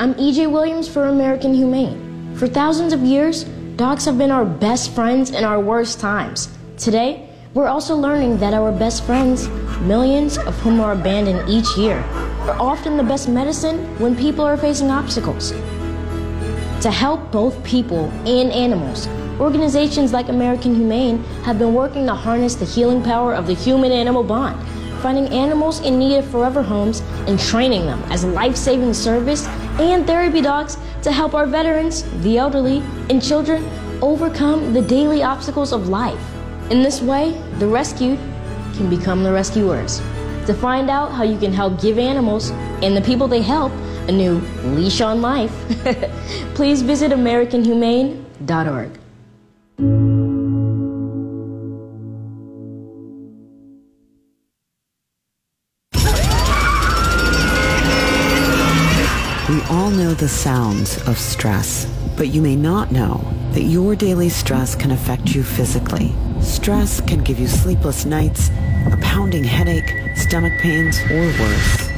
I'm EJ Williams for American Humane. For thousands of years, dogs have been our best friends in our worst times. Today, we're also learning that our best friends, millions of whom are abandoned each year, are often the best medicine when people are facing obstacles. To help both people and animals, organizations like American Humane have been working to harness the healing power of the human animal bond, finding animals in need of forever homes and training them as life saving service and therapy dogs to help our veterans, the elderly, and children overcome the daily obstacles of life. In this way, the rescued can become the rescuers. To find out how you can help give animals and the people they help a new leash on life, please visit AmericanHumane.org. sounds of stress, but you may not know that your daily stress can affect you physically. Stress can give you sleepless nights, a pounding headache, stomach pains, or worse.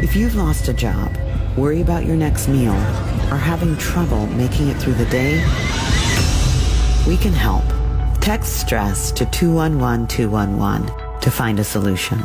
If you've lost a job, worry about your next meal, or having trouble making it through the day, we can help. Text stress to 211211 to find a solution.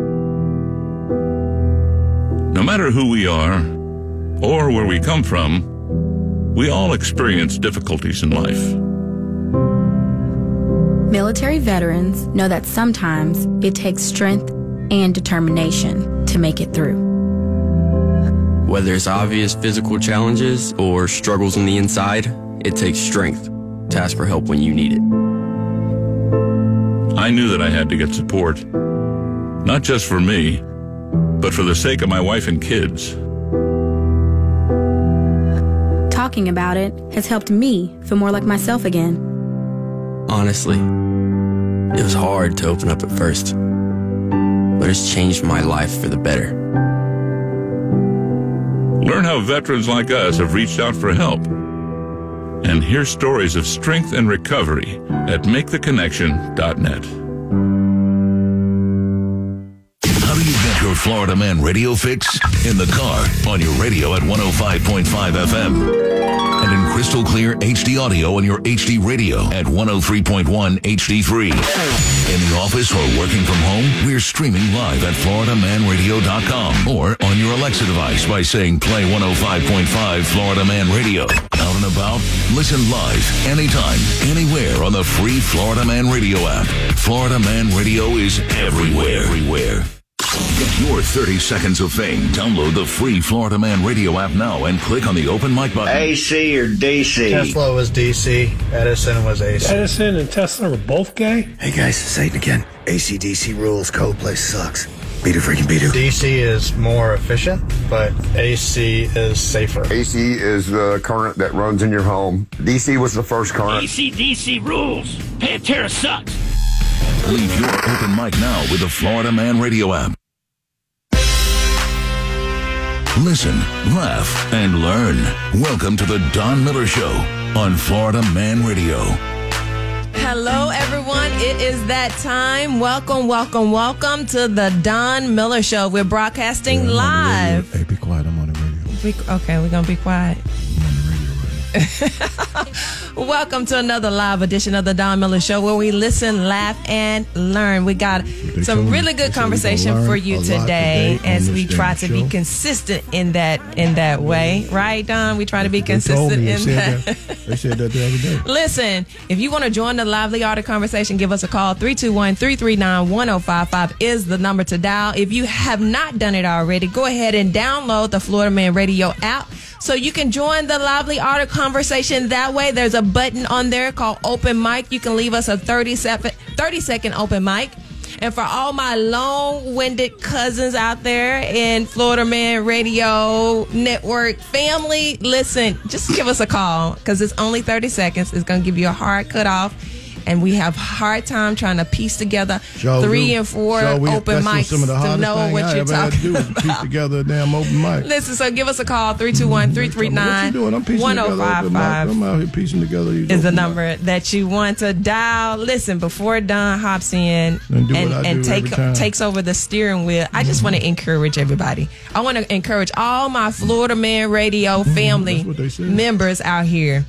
No matter who we are or where we come from, we all experience difficulties in life. Military veterans know that sometimes it takes strength and determination to make it through. Whether it's obvious physical challenges or struggles on the inside, it takes strength to ask for help when you need it. I knew that I had to get support, not just for me, but for the sake of my wife and kids. Talking about it has helped me feel more like myself again. Honestly, it was hard to open up at first, but it's changed my life for the better. Learn how veterans like us have reached out for help. And hear stories of strength and recovery at maketheconnection.net. Florida Man radio fix? In the car, on your radio at 105.5 FM. And in crystal clear HD audio on your HD radio at 103.1 HD3. In the office or working from home, we're streaming live at FloridaManRadio.com or on your Alexa device by saying play 105.5 Florida Man Radio. Out and about, listen live, anytime, anywhere on the free Florida Man Radio app. Florida Man Radio is everywhere. Everywhere. Get your 30 seconds of fame. Download the free Florida Man Radio app now and click on the open mic button. AC or DC? Tesla was DC. Edison was AC. Edison and Tesla were both gay? Hey guys, it's Satan again. ACDC rules. Coldplay sucks. Beat it freaking beat it. DC is more efficient, but AC is safer. AC is the current that runs in your home. DC was the first current. ACDC rules. Pantera sucks. Leave your open mic now with the Florida Man Radio app. Listen, laugh, and learn. Welcome to the Don Miller Show on Florida Man Radio. Hello, everyone. It is that time. Welcome, welcome, welcome to the Don Miller Show. We're broadcasting Yeah, I'm on the radio. live. Hey, be quiet. I'm on the radio. Be- okay, we're going to be quiet. Welcome to another live edition of the Don Miller Show where we listen, laugh, and learn. We got tell some really good conversation for you today today as we try to be consistent in that in that way. Right, Don? We try to be They consistent. They in that. that. They said that the other day. Listen, if you want to join the lively art of conversation, give us a call. 321-339-1055 is the number to dial. If you have not done it already, go ahead and download the Florida Man Radio app so you can join the lively art of conversation that way. There's a button on there called open mic. You can leave us a 30 second, 30 second open mic. And for all my long-winded cousins out there in Florida Man Radio Network family, listen, just give us a call because it's only 30 seconds. It's going to give you a hard cut off. And we have hard time trying to piece together Sure three do. and four Sure, open mics some of the to know what you're ever had to talking about. piece together a damn open mic. Listen, so give us a call 321 What you doing? I'm 339 piecing together open mic. 1055 I'm out oh here piecing together these is the number that you want to dial. Listen, before Don hops in And and, and take takes over the steering wheel, I just want to encourage everybody. I want to encourage all my Florida Man Radio mm-hmm. family members out here.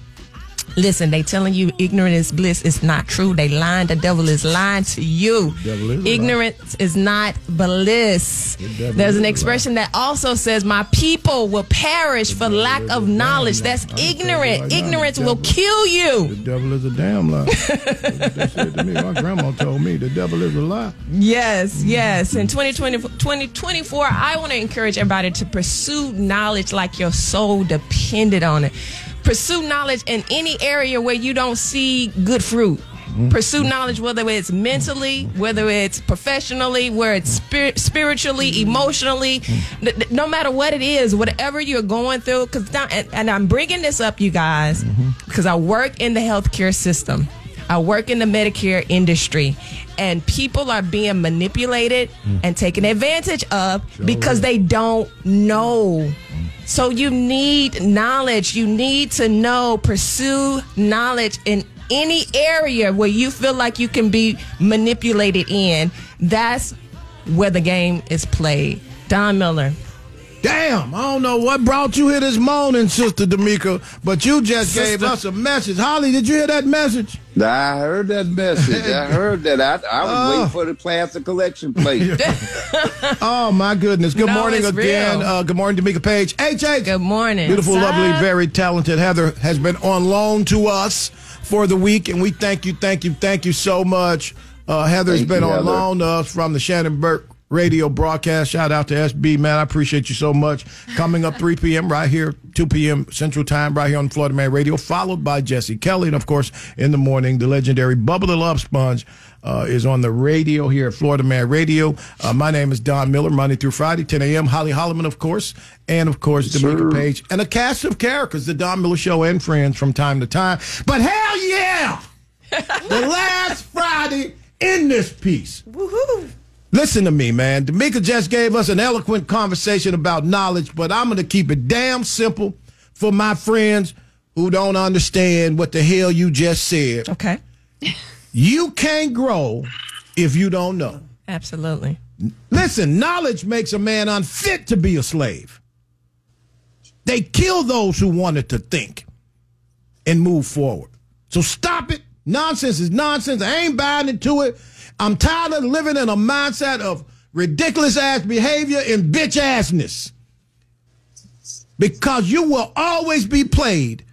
Listen, they telling you ignorant is bliss. It's not true. They lying. The devil is lying to you. Is Ignorance is not bliss. devil There's an expression that also says, "My people will perish for lack of knowledge." That's ignorant. right now, Ignorance the will kill you. The devil is a damn lie. That's what they said to me. My grandma told me the devil is a lie. Yes, mm-hmm. yes. In 2020, 2024, I want to encourage everybody to pursue knowledge like your soul depended on it. Pursue knowledge in any area where you don't see good fruit. Mm-hmm. Pursue knowledge whether it's mentally, whether it's professionally, where it's spirit, spiritually, mm-hmm. emotionally, mm-hmm. n- n- no matter what it is, whatever you're going through. Because and, and I'm bringing this up, you guys, because I work in the healthcare system. I work in the Medicare industry, and people are being manipulated mm. and taken advantage of because they don't know. So you need knowledge. You need to know, pursue knowledge in any area where you feel like you can be manipulated in. That's where the game is played. Don Miller. Damn, I don't know what brought you here this morning, Sister Demica, but you just gave us a message. Holly, did you hear that message? I heard that message. I heard that. I, I was Oh. waiting for the plastic collection plate. Oh my goodness! Good No, morning again. Uh, good morning, Demica Paige. HH. Good morning. Beautiful, What's lovely, up? very talented Heather has been on loan to us for the week, and we thank you, thank you, thank you so much. Uh, Heather's Thank been you, on Heather. loan to us from the Shannon Burke radio broadcast. Shout out to SB, man. I appreciate you so much. Coming up 3 p.m. right here, 2 p.m. Central Time, right here on Florida Man Radio, followed by Jesse Kelly. And of course, in the morning, the legendary Bubble the Love Sponge. Uh, is on the radio here at Florida Man Radio. Uh, my name is Don Miller, Monday through Friday, 10 a.m. Holly Holloman, of course, and of course, Demica sir. Paige, and a cast of characters, the Don Miller Show and friends from time to time. But hell yeah! the last Friday in this piece. Woohoo. Listen to me, man. Demica just gave us an eloquent conversation about knowledge, but I'm going to keep it damn simple for my friends who don't understand what the hell you just said. Okay. You can't grow if you don't know. Absolutely. Listen, knowledge makes a man unfit to be a slave. They kill those who wanted to think and move forward. So stop it. Nonsense is nonsense. I ain't buying into it. I'm tired of living in a mindset of ridiculous ass behavior and bitch assness. Because you will always be played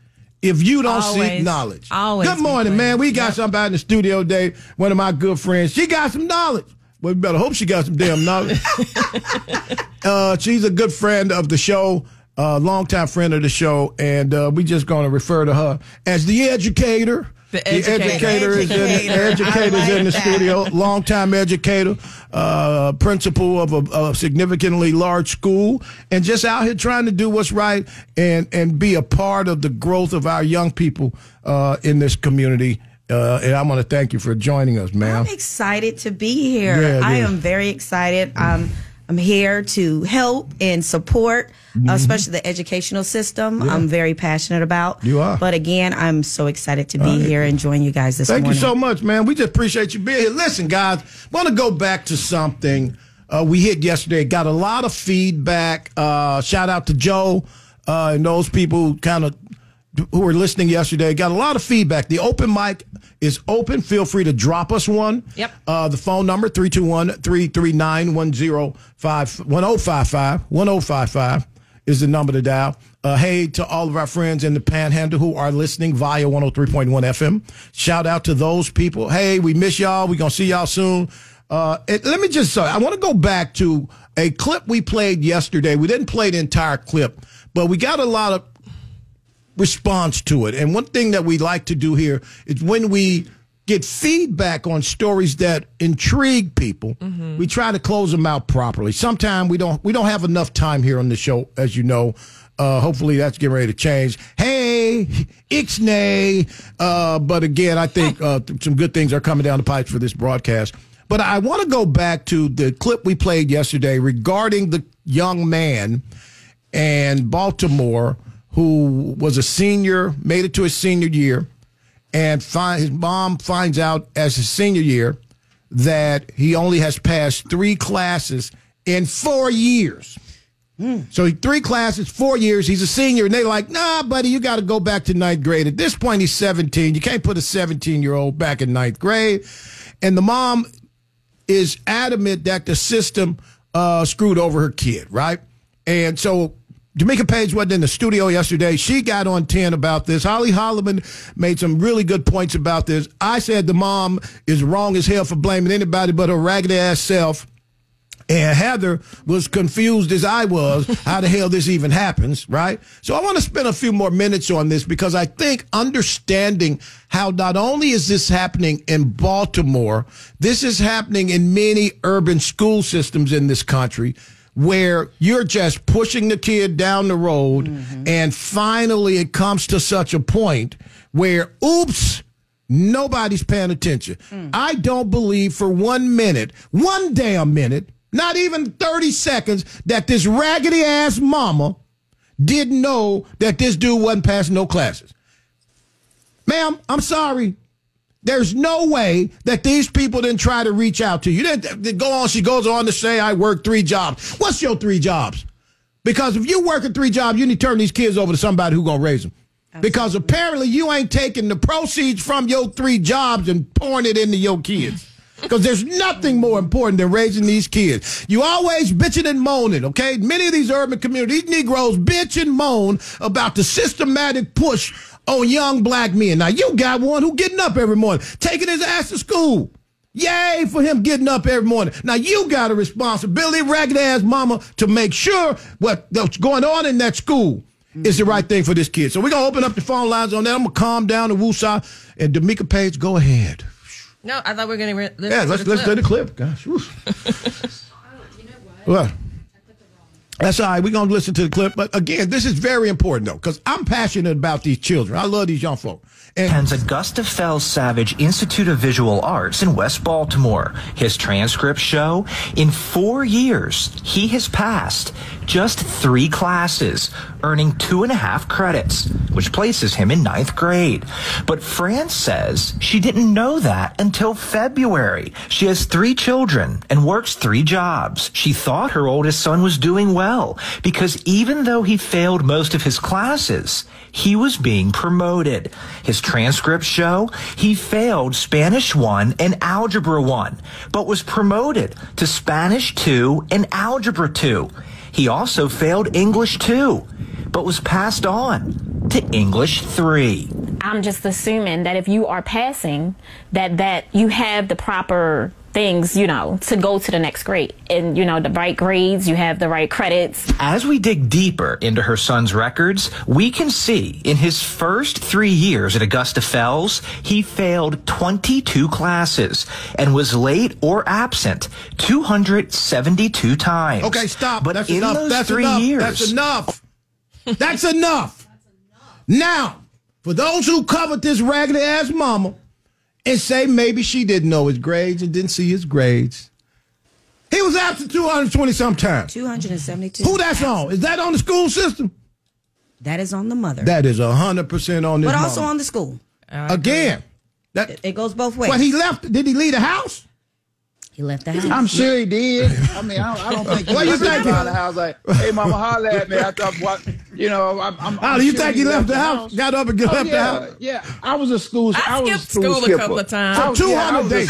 if you don't seek knowledge. Always Good morning, man. We got somebody in the studio today. One of my good friends. She got some knowledge. Well, we better hope she got some damn knowledge. uh, she's a good friend of the show, uh, longtime friend of the show, and uh, we just going to refer to her as the educator. The educator. educator is in the Educator. educator's I like in the that. studio. Longtime educator, uh, principal of a, a significantly large school, and just out here trying to do what's right and and be a part of the growth of our young people uh, in this community. Uh, and I want to thank you for joining us, ma'am. I'm excited to be here. Yeah, I yeah. am very excited. Um, I'm here to help and support, uh, especially the educational system. Mm-hmm. Yeah. I'm very passionate about. You are. But again, I'm so excited to be right. here and join you guys this Thank morning. you so much, man. We just appreciate you being here. Listen, guys, want to go back to something uh, we hit yesterday. Got a lot of feedback. Uh, shout out to Joe uh, and those people who kind of who were listening yesterday. Got a lot of feedback. The open mic is open. Feel free to drop us one. Yep. Uh, the phone number 321-339-1055 1055 is the number to dial. Uh, hey to all of our friends in the Panhandle who are listening via 103.1 FM. Shout out to those people. Hey, we miss y'all. We're going to see y'all soon. Uh, and let me just say, I want to go back to a clip we played yesterday. We didn't play the entire clip, but we got a lot of response to it. And one thing that we like to do here is when we get feedback on stories that intrigue people, we try to close them out properly. Sometimes we don't we don't have enough time here on the show, as you know. Uh, hopefully that's getting ready to change. Hey, Ixnay. Uh, but again, I think uh, some good things are coming down the pipes for this broadcast. But I want to go back to the clip we played yesterday regarding the young man and Baltimore who was a senior, made it to his senior year, and find, his mom finds out as his senior year that he only has passed three classes in four years. So he three classes, four years. He's a senior, and they're like, "Nah, buddy, you got to go back to ninth grade." At this point, he's seventeen. You can't put a seventeen-year-old back in ninth grade. And the mom is adamant that the system uh, screwed over her kid, right? And so Demica Paige wasn't in the studio yesterday. She got on 10 about this. Holly Holloman made some really good points about this. I said the mom is wrong as hell for blaming anybody but her raggedy ass self. And Heather was confused as I was how the hell this even happens, right? So I want to spend a few more minutes on this because I think understanding how not only is this happening in Baltimore, this is happening in many urban school systems in this country where you're just pushing the kid down the road mm-hmm. and finally it comes to such a point where oops nobody's paying attention. Mm. I don't believe for one minute one damn minute not even 30 seconds that this raggedy ass mama didn't know that this dude wasn't passing no classes. Ma'am i'm sorry there's no way that these people didn't try to reach out to you. Then they go on. She goes on to say, "I work three jobs." What's your three jobs? Because if you working three jobs, you need to turn these kids over to somebody who gonna raise them. Because apparently you ain't taking the proceeds from your three jobs and pouring it into your kids. Because there's nothing more important than raising these kids. You always bitching and moaning, okay? Many of these urban communities, these Negroes bitch and moan about the systematic push on young black men. Now you got one who getting up every morning, taking his ass to school. Yay for him getting up every morning. Now you got a responsibility, ragged ass mama, to make sure what, what's going on in that school is the right thing for this kid. So we're gonna open up the phone lines on that. I'm gonna calm down and woosah. And Demica Paige, go ahead. No, I thought we were going to re- listen Yeah, to let's the let's clip. do the clip. Gosh. whew. What? That's all right. We're gonna listen to the clip. But again, this is very important though, because I'm passionate about these children. I love these young folk. Attends Augusta Fells Savage Institute of Visual Arts in West Baltimore. His transcripts show in four years, he has passed just three classes, earning two and a half credits, which places him in ninth grade. But Fran says she didn't know that until February. She has three children and works three jobs. She thought her oldest son was doing well because even though he failed most of his classes, he was being promoted. His transcripts show he failed Spanish 1 and Algebra 1, but was promoted to Spanish 2 and Algebra 2. He also failed English 2, but was passed on to English 3. I'm just assuming that if you are passing, that that you have the proper things, you know, to go to the next grade. And you know, the right grades, you have the right credits. As we dig deeper into her son's records, we can see in his first three years at Augusta Fells, he failed 22 classes and was late or absent 272 times. Okay, stop. But That's in enough. those That's three enough. years, That's enough. That's enough. Now, for those who covered this raggedy ass mama and say maybe she didn't know his grades and didn't see his grades. He was absent 220 sometimes. 272. Who that's on? Is that on the school system? That is on the mother. That is 100% on this but also mama. on the school. Again. That, it goes both ways. But he left. Did he leave the house? He left the house. I'm sure he did. I mean, I don't, I don't think he What you was thinking? around the house like, "Hey, mama, holler at me." I thought, what? You know, I'm. I'm, Oh, I'm you sure think he left the house? Got up and Oh, left yeah, the house? Yeah, I was a school. I was a skipped school a couple of times. I For yeah, 200 days.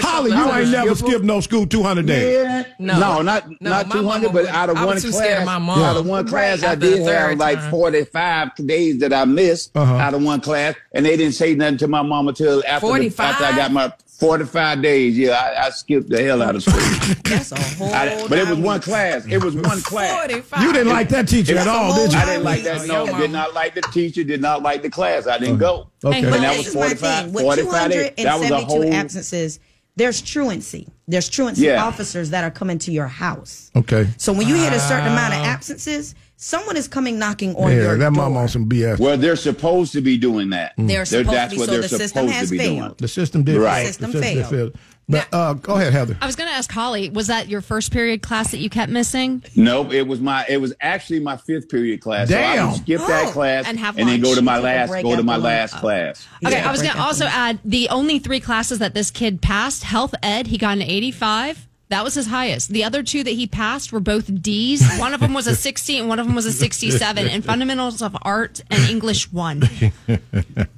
Holly, you ain't never skipper. skipped no school 200 days. Yeah. No. No, not No, not 200, but out of I one class, scared of my mom. out of one class, I did have like 45 days that I missed Uh-huh. out of one class, and they didn't say nothing to my mama till after after I got my 45 days. Yeah, I, I skipped the hell out of school. That's a whole. I- but it was one class. It was one class. 45. You didn't like that teacher It at all, did you? I didn't like that. No, did not like the teacher. Did not like the class. I didn't go. Okay. And But that this was is my 45. thing. With 45 days. That was a 272 whole. absences, there's truancy. There's truancy Yeah. officers that are coming to your house. Okay. So when you hit a certain amount of absences, someone is coming knocking on Yeah, your that door. mama on some BS. Well, they're supposed to be doing that. They're supposed to that's be, what so they're the system has to be doing. failed. The system did. Right. fail. The system did failed. fail. But uh, go ahead, Heather. I was going to ask Holly, was that your first period class that you kept missing? Nope, it was my. It was actually my fifth period class. So I Damn. would skip that Oh, class and have And then go to my last. Go to my lunch. last class. Okay, Yeah, I was going to also add the only three classes that this kid passed health ed, he got an 85. That was his highest. The other two that he passed were both D's. One of them was a 60 and one of them was a 67. And fundamentals of art and English one.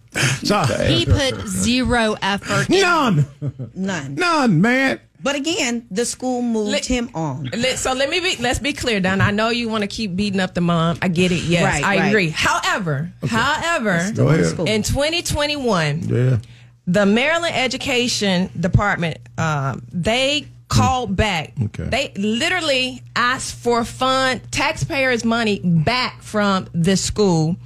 So, He put zero effort. in- none, None. none, man. But again, the school moved Let- him on. Let, so let me be. Let's be clear, Don. I know you want to keep beating up the mom. I get it. Yes, Right, I right. agree. However, however, in 2021, Yeah. the Maryland Education Department, um, they called back. Okay. They literally asked for fund taxpayers' money back from the school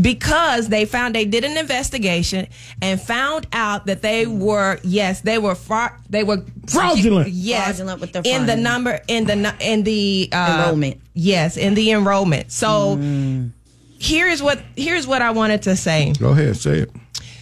because they found they did an investigation and found out that they were yes they were fra- they were Fraudulent. yes Fraudulent with their in the number in the in the uh, Enrollment. yes in the enrollment so here's what here's what I wanted to say Go ahead, say it.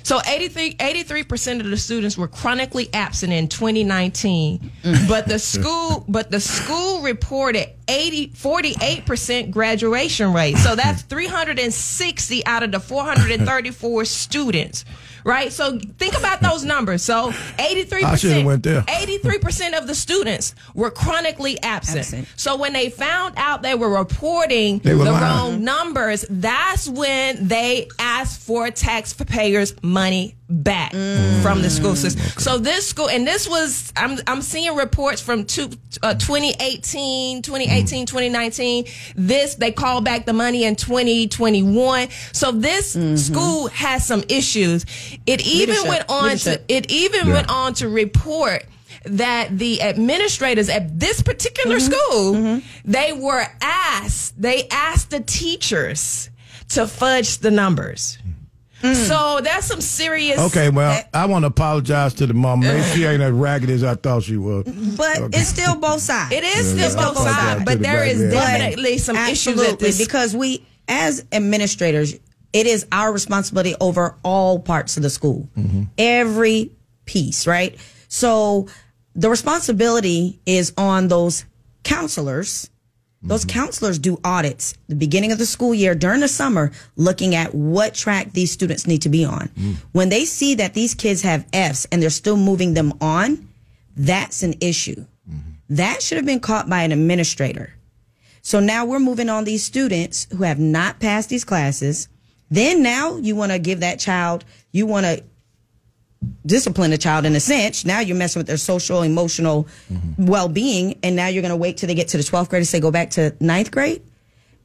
So 83 percent of the students were chronically absent in 2019, mm. but the school but the school reported 80 48 percent graduation rate. So that's 360 out of the 434 students. Right, so think about those numbers. So, 83%, eighty-three percent of the students were chronically absent. Absent. So, when they found out they were reporting They were the lying. wrong numbers, that's when they asked for taxpayers' money back mm. from the school system. So this school, and this was, I'm, I'm seeing reports from two, uh, 2018, 2018, mm. 2019. This, they called back the money in 2021. So this mm-hmm. school has some issues. It even Leadership. went on Leadership. to, it even went on to report that the administrators at this particular mm-hmm. school mm-hmm. they were asked they asked the teachers to fudge the numbers so that's some serious Okay, well, I want to apologize to the mom. Maybe she ain't as ragged as I thought she was. But Okay. it's still both sides. it is Yeah, still both sides but the there black is man. definitely some issues at this because we, as administrators, it is our responsibility over all parts of the school, Mm-hmm. every piece, right? So the responsibility is on those counselors. Those Mm-hmm. counselors do audits the beginning of the school year during the summer, looking at what track these students need to be on. Mm. When they see that these kids have Fs and they're still moving them on, that's an issue. Mm-hmm. That should have been caught by an administrator. So now we're moving on these students who have not passed these classes. Then now you want to give that child, you want to discipline a child in a sense. Now you're messing with their social, emotional mm-hmm. well being. And now you're going to wait till they get to the 12th grade and say, go back to ninth grade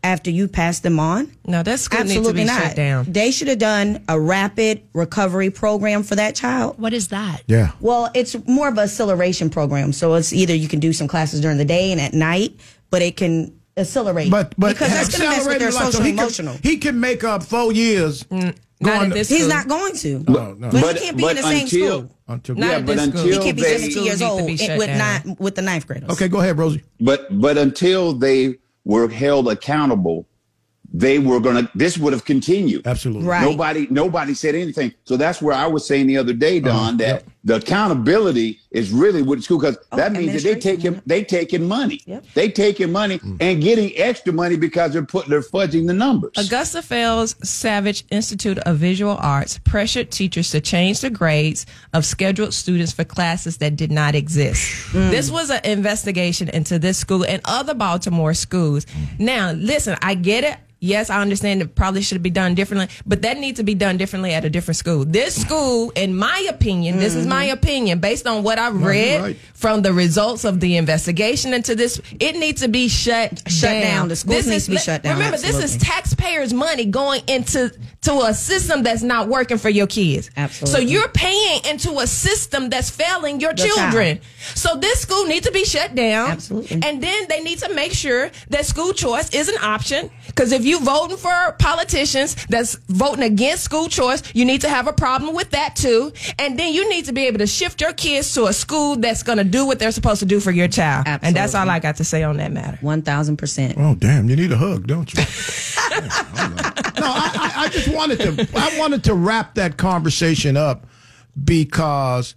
after you pass them on. no that's Absolutely needs to be not. shut down They should have done a rapid recovery program for that child. What is that? Yeah. Well, it's more of a acceleration program. So it's either you can do some classes during the day and at night, but it can accelerate. But but because that's going to mess with their accelerated life, so social he emotional. Can, he can make up four years. Mm, not at this He's school. not going to. No, no. But, But- he can't be in the same until- school. Until, Not Yeah, but this school. He can't be they- 72 School years old with down. nine, with the ninth graders. okay, go ahead, Rosie. But but until they were held accountable, they were gonna. This would have continued. Absolutely. Right. Nobody nobody said anything. So that's where I was saying the other day, Don, uh-huh. that yep. The accountability is really with the school because Oh, that means that they administration, taking they taking money. Yep. They taking money mm. and getting extra money because they're putting they're fudging the numbers. Augusta Fells Savage Institute of Visual Arts pressured teachers to change the grades of scheduled students for classes that did not exist. Mm. This was an investigation into this school and other Baltimore schools. Mm. Now, listen, I get it. Yes, I understand it probably should be done differently, but that needs to be done differently at a different school. This school, in my opinion, this is my mm-hmm. opinion, based on what I've No, read right. from the results of the investigation into this. It needs to be shut Shut down. down. The schools This needs is- to be shut down. Remember, this is taxpayers' money going into to a system that's not working for your kids. Absolutely. So you're paying into a system that's failing your The child. children. So this school needs to be shut down. Absolutely. And then they need to make sure that school choice is an option. Because if you're voting for politicians that's voting against school choice, you need to have a problem with that too. And then you need to be able to shift your kids to a school that's going to do what they're supposed to do for your child. And that's all I got to say on that matter. One thousand percent. Oh damn! You need a hug, don't you? no, I, I, I just wanted to. I wanted to wrap that conversation up because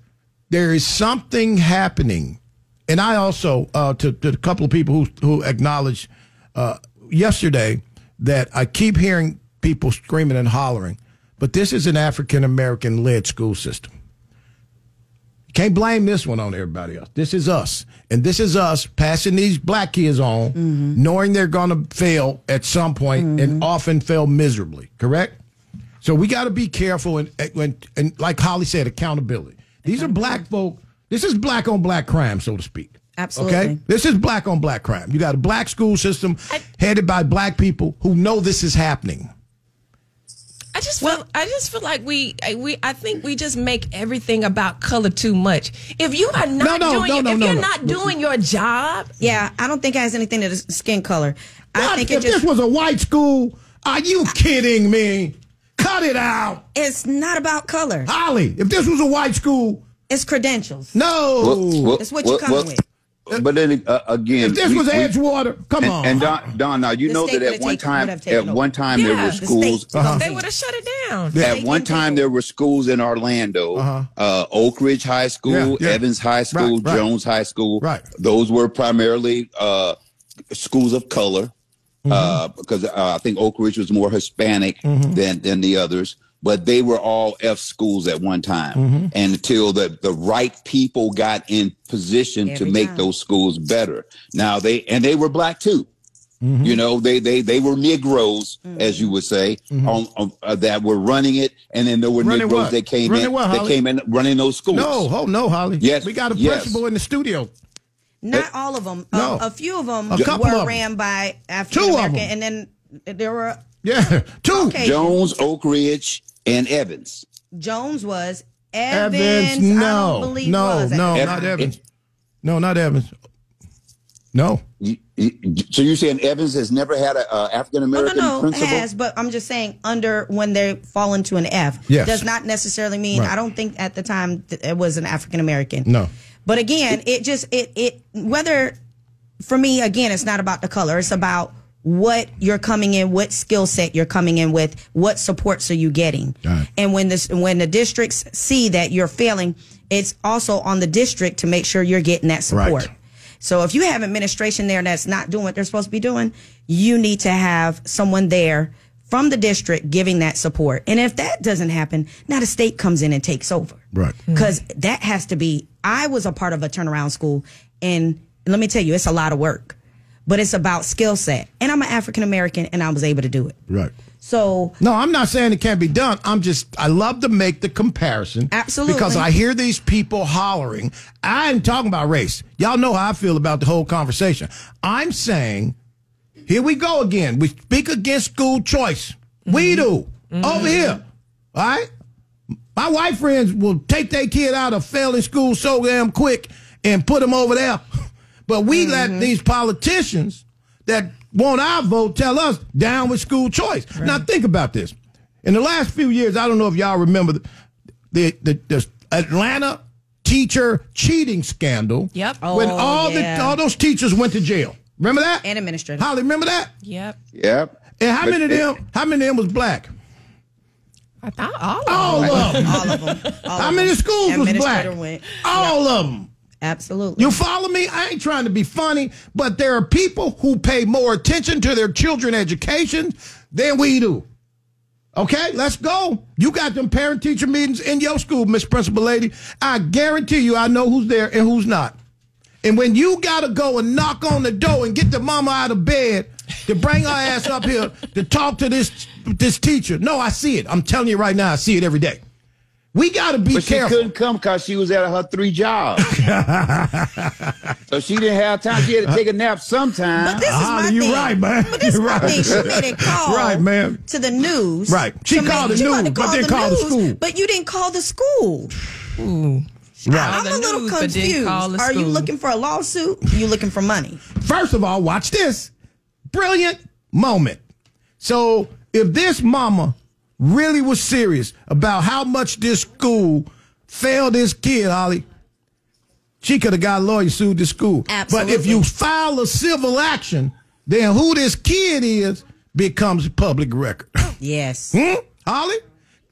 there is something happening, and I also uh, to, to a couple of people who who acknowledged uh, yesterday that I keep hearing people screaming and hollering, but this is an African American led school system. Can't blame this one on everybody else. This is us. And this is us passing these black kids on, mm-hmm. knowing they're going to fail at some point and mm-hmm. often fail miserably, correct? So we got to be careful and, and, and, like Holly said, accountability. These are black folk. This is black on black crime, so to speak. Absolutely. Okay? This is black on black crime. You got a black school system headed by black people who know this is happening. I just feel I just feel like we I- we I think we just make everything about color too much. If you are not No, no, doing no, no, if no, you're no, no. not doing your job, Yeah, I don't think it has anything to do with skin color. I What? think if it just this was a white school, are you kidding me? Cut it out. It's not about color. Holly, if this was a white school, it's credentials. No, Well, well, It's what you well, come with. But then uh, again, If this we- was we- Edgewater, come and, on. And Don, Don, now you The know that at one taken- time, would have taken at one time there Yeah, were the schools. Uh-huh. they would have shut it down. At one time, there were schools in Orlando, uh Oak Ridge High School, Uh-huh. Yeah, yeah. Evans High School, Right, right. Jones High School. Right. Those were primarily uh, schools of color, Mm-hmm. uh, because uh, I think Oak Ridge was more Hispanic than than the others. But they were all F schools at one time, Mm-hmm. and until the the right people got in position to make time. those schools better. Now they and they were black too. Mm-hmm. You know, they they they were Negroes, as you would say, on, on uh, that were running it, and then there were Mm-hmm. Running Negroes what? that came Running in. what, that Holly? came in running those schools. No, oh no, Holly. Yes, we got a yes. principal in the studio. Not all of them. No. a few of them A couple of were 'em. ran by African Two of American, 'em. and then there were Yeah, two. Okay. Jones, Oak Ridge, and Evans. Jones was Evans. Evans, I no, don't believe no, was no, Ev- not Evans. No, not Evans. No. You- you- So you're saying Evans has never had an African Oh, no, American no, principal? has, but I'm just saying under when they fall into an F Yes. does not necessarily mean Right. I don't think at the time it was an African American. No. But again, it just it it whether for me again it's not about the color, it's about what you're coming in, what skill set you're coming in with, what supports are you getting. And when this when the districts see that you're failing, it's also on the district to make sure you're getting that support. Right. So if you have administration there that's not doing what they're supposed to be doing, you need to have someone there from the district giving that support. And if that doesn't happen, now the state comes in and takes over. Right. Mm-hmm. Because that has to be, I was a part of a turnaround school. And let me tell you, it's a lot of work, but it's about skill set. And I'm an African American and I was able to do it. Right. So No, I'm not saying it can't be done. I'm just, I love to make the comparison. Absolutely. Because I hear these people hollering. I ain't talking about race. Y'all know how I feel about the whole conversation. I'm saying, here we go again. We speak against school choice. We mm-hmm. do. Mm-hmm. Over here. All right? My white friends will take their kid out of failing school so damn quick and put them over there. But we let mm-hmm. these politicians that want our vote tell us down with school choice. Now think about this. In the last few years, I don't know if y'all remember the the, the, the Atlanta teacher cheating scandal. Yep. when Oh, all yeah. the all those teachers went to jail. Remember that? and administrative. Holly, remember that? Yep. Yep. And how But many of them? How many of them was black? I thought all, All of them. all of them. All How of many them. schools was black? Went. All of them. Absolutely. You follow me? I ain't trying to be funny, but there are people who pay more attention to their children education than we do. Okay, let's go. You got them parent teacher meetings in your school, Miss Principal Lady. I guarantee you I know who's there and who's not. And when you gotta go and knock on the door and get the mama out of bed to bring her ass up here to talk to this this teacher. No, I see it. I'm telling you right now, I see it every day. We got to be but careful. she couldn't come because she was at her three jobs. so she didn't have time. She had to take a nap sometime. But this is Ah, my you thing. right, man. But this is You my right. thing. She made a call Right, man. to the news. Right. She to called the news, wanted to but didn't call the school. But you didn't call the school. Ooh. Right. I'm the a little news, but didn't confused. call the Are you looking for a lawsuit? Are You looking for money? First of all, watch this. Brilliant moment. So if this mama really was serious about how much this school failed this kid, Holly, she could have got a lawyer sued the school. Absolutely. But if you file a civil action, then who this kid is becomes public record. Yes. Hmm? Holly?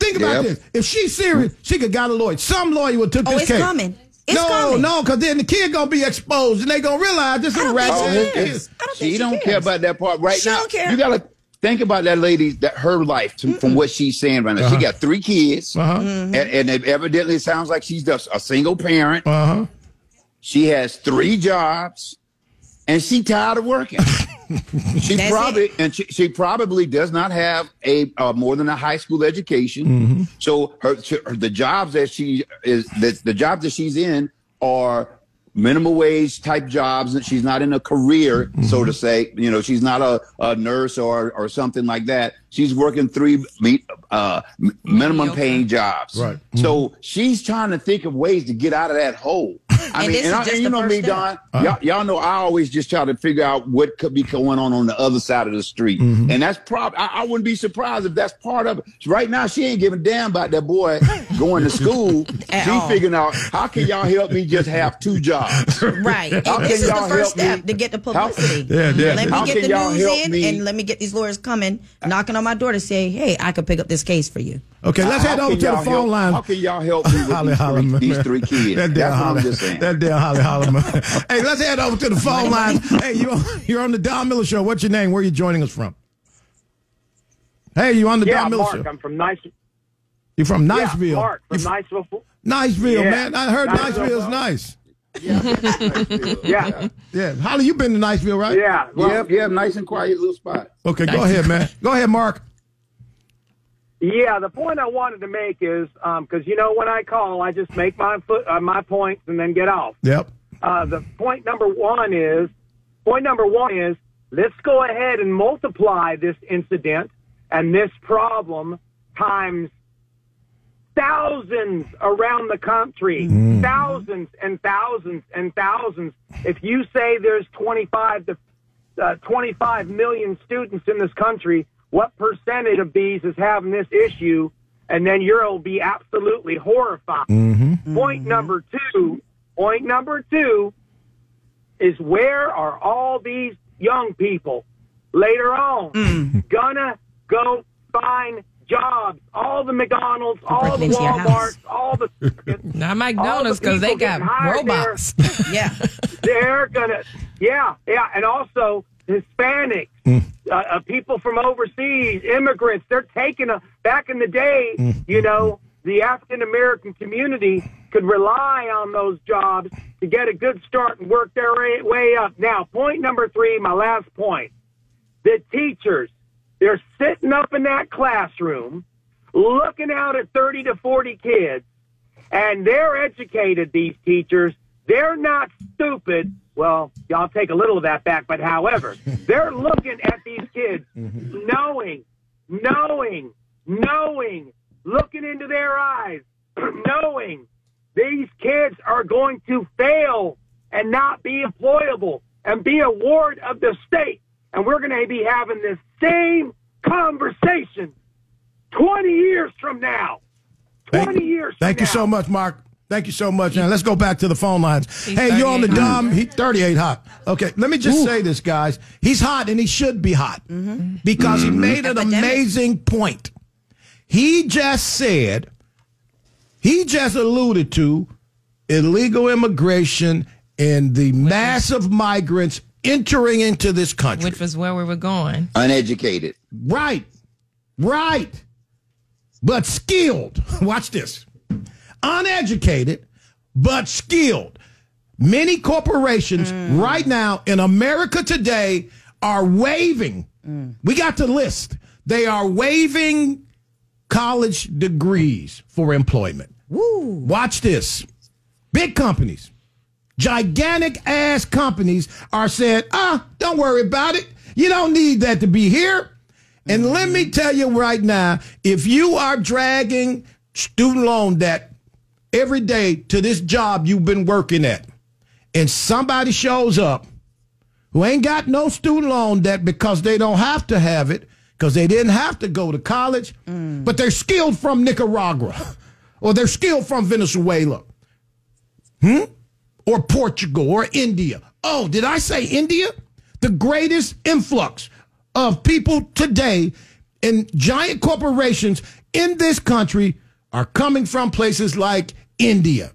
Think about Yep. this. If she's serious, she could got a lawyer. Some lawyer would took Oh, this it's case. coming. It's no, coming. no, because then the kid gonna be exposed and they gonna realize this is a rat. Ass it- kid. it's- she don't care about that part right She now. don't care. You gotta think about that lady, that her life to, from what she's saying right now. Uh-huh. She got three kids, Uh-huh. and, and it evidently sounds like she's just a single parent. Uh-huh. She has three jobs, and she tired of working. she That's probably and she, she probably does not have a uh, more than a high school education. Mm-hmm. So her, her the jobs that she is the, the jobs that she's in are minimum wage type jobs that she's not in a career Mm-hmm. so to say you know she's not a, a nurse or or something like that she's working three uh, m- minimum paying jobs Right. so she's trying to think of ways to get out of that hole i And mean and, I, and you know me step. don Uh-huh. y'all, y'all know i always just try to figure out what could be going on on the other side of the street Mm-hmm. and that's probably I, I wouldn't be surprised if that's part of it right now she ain't giving a damn about that boy going to school At she all. figuring out how can y'all help me just have two jobs Right. And How this can is the y'all first help me? step to get the How- publicity. Yeah, yeah. Let me How get the news in me? and let me get these lawyers coming, knocking on my door to say, hey, I could pick up this case for you. Okay, let's How head over to the phone help- line. How can y'all help me with Holly these, Holly, three, these three kids? That damn Holly, I'm just saying. that damn Holly Holly, man. hey, let's head over to the phone line. Hey, you you're on the Don Miller Show. What's your name? Where are you joining us from? Hey, you on the yeah, Don Miller Mark. Show? I'm from Nice. You from Niceville. Yeah, Niceville? Mark You from f- Niceville. Niceville, Yeah. man. I heard Niceville, Niceville's nice. Yeah, Yeah, Yeah. Holly, you been to Niceville, right? yeah. Well, Yep, yep, nice and quiet little spot. Okay, go ahead, man. Go ahead, Mark. Yeah, the point I wanted to make is because you know when I call, I just make my foot uh, my points and then get off. Yep. Uh, the point number one is point number one is let's go ahead and multiply this incident and this problem times thousands around the country, thousands and thousands and thousands. If you say there's 25 to uh, 25 million students in this country, what percentage of bees is having this issue? And then you'll be absolutely horrified. Mm-hmm. Point number two, point number two is where are all these young people later on mm. gonna go find jobs? All the McDonald's, all the Breaking into your house. Walmarts, all the Not all McDonald's the because they got getting hired there. robots. Yeah. they're gonna yeah yeah and also hispanics uh, uh, people from overseas immigrants they're taking a back in the day you know the african american community could rely on those jobs to get a good start and work their way, way up. Now point number three my last point. The teachers they're sitting up in that classroom looking out at 30 to 40 kids and they're educated, these teachers. They're not stupid. Well, y'all take a little of that back, but however, they're looking at these kids, mm-hmm. knowing, knowing, knowing, looking into their eyes, knowing these kids are going to fail and not be employable and be a ward of the state. And we're going to be having this same conversation 20 years from now. 20 years from Thank you now. so much, Mark. Thank you so much. And let's go back to the phone lines. He's hey, you're on the 38 Dom. He 38 hot. Okay, let me just say this, guys. He's hot and he should be hot mm-hmm. because he mm-hmm. made an Epidemic. amazing point. He just said, he just alluded to illegal immigration and the massive migrants entering into this country. Which was where we were going. Uneducated. Right. Right. But skilled. Watch this. Uneducated, but skilled. Many corporations mm. right now in America today are waiving. Mm. We got the list. They are waiving college degrees for employment. Woo. Watch this. Big companies, gigantic ass companies are saying, ah, don't worry about it. You don't need that to be here. And let me mm. tell you right now, if you are dragging student loan debt every day to this job you've been working at, and somebody shows up who ain't got no student loan debt because they don't have to have it, because they didn't have to go to college, but they're skilled from Nicaragua or they're skilled from Venezuela. Hmm? Or Portugal or India. Oh, did I say India? The greatest influx of people today in giant corporations in this country are coming from places like India.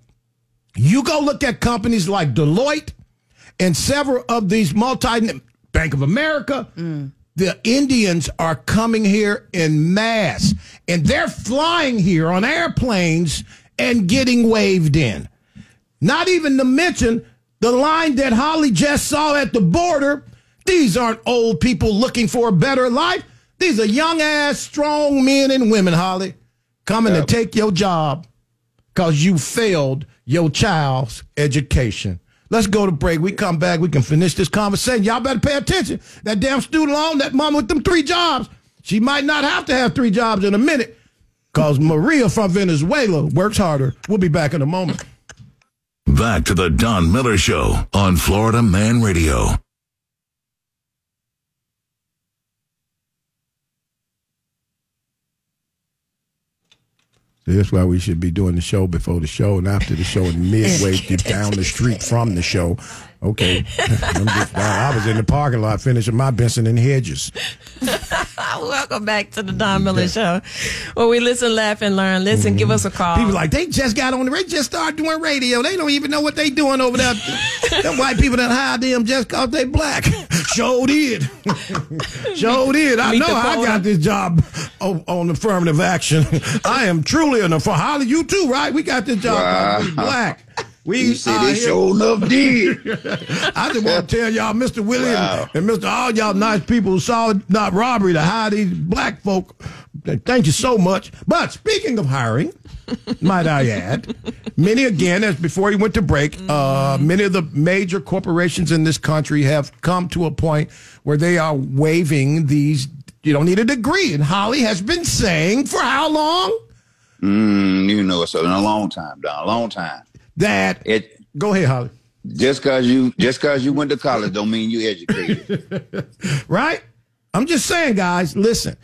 You go look at companies like Deloitte and several of these multi Bank of America. Mm. The Indians are coming here in mass and they're flying here on airplanes and getting waved in. Not even to mention the line that Holly just saw at the border. These aren't old people looking for a better life. These are young ass, strong men and women, Holly, coming to take your job because you failed your child's education. Let's go to break. We come back. We can finish this conversation. Y'all better pay attention. That damn student loan, that mom with them three jobs, she might not have to have three jobs in a minute because Maria from Venezuela works harder. We'll be back in a moment. Back to the Don Miller Show on Florida Man Radio. That's why we should be doing the show before the show and after the show and midway down the street from the show. Okay. I'm just, I I was in the parking lot finishing my Benson and Hedges. Welcome back to the Don Miller Show, where we listen, laugh, and learn. Listen, give mm-hmm. us a call. People like, they just got on the radio, just started doing radio. They don't even know what they doing over there. them white people that hired them just cause they black. Sure did. sure did. I Meet know the I got this job on, on affirmative action. I am truly an affirmative. Holly, you too, right? We got this job Wow. black. We You are they sure enough did. I just want to tell y'all, Mr. William Wow. and Mr. All y'all nice people who saw not robbery to hire these black folk. Thank you so much. But speaking of hiring, might I add, many again, as before you went to break, uh, many of the major corporations in this country have come to a point where they are waiving these. You don't need a degree, and Holly has been saying for how long Mm, you know, it's been a long time, Don, a long time. That. It Go ahead, Holly. just cause you just cause you went to college don't mean you educated. right? I'm just saying, guys, listen.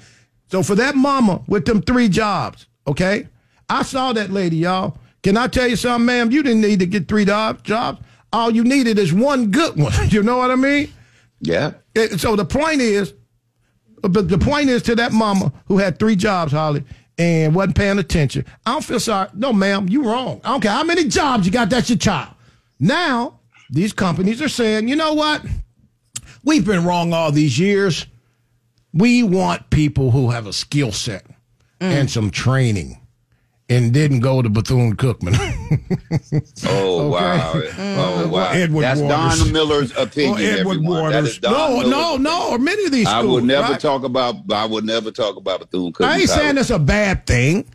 So for that mama with them three jobs, okay? I saw that lady, y'all. Can I tell you something, ma'am? You didn't need to get three job- jobs. All you needed is one good one. You know what I mean? Yeah. So the point is, but the point is to that mama who had three jobs, Holly, and wasn't paying attention. I don't feel sorry. No, ma'am, you wrong. I don't care how many jobs you got. That's your child. Now these companies are saying, you know what? We've been wrong all these years. We want people who have a skill set and mm. some training and didn't go to Bethune Cookman. Oh, oh, oh wow. Oh wow. Edward That's oh, Waters. Don Miller's opinion. Or Edward everyone. Waters. No, Miller's no, no. Or many of these I schools. would never right? talk about. I would never talk about Bethune Cookman. I ain't saying that's a bad thing.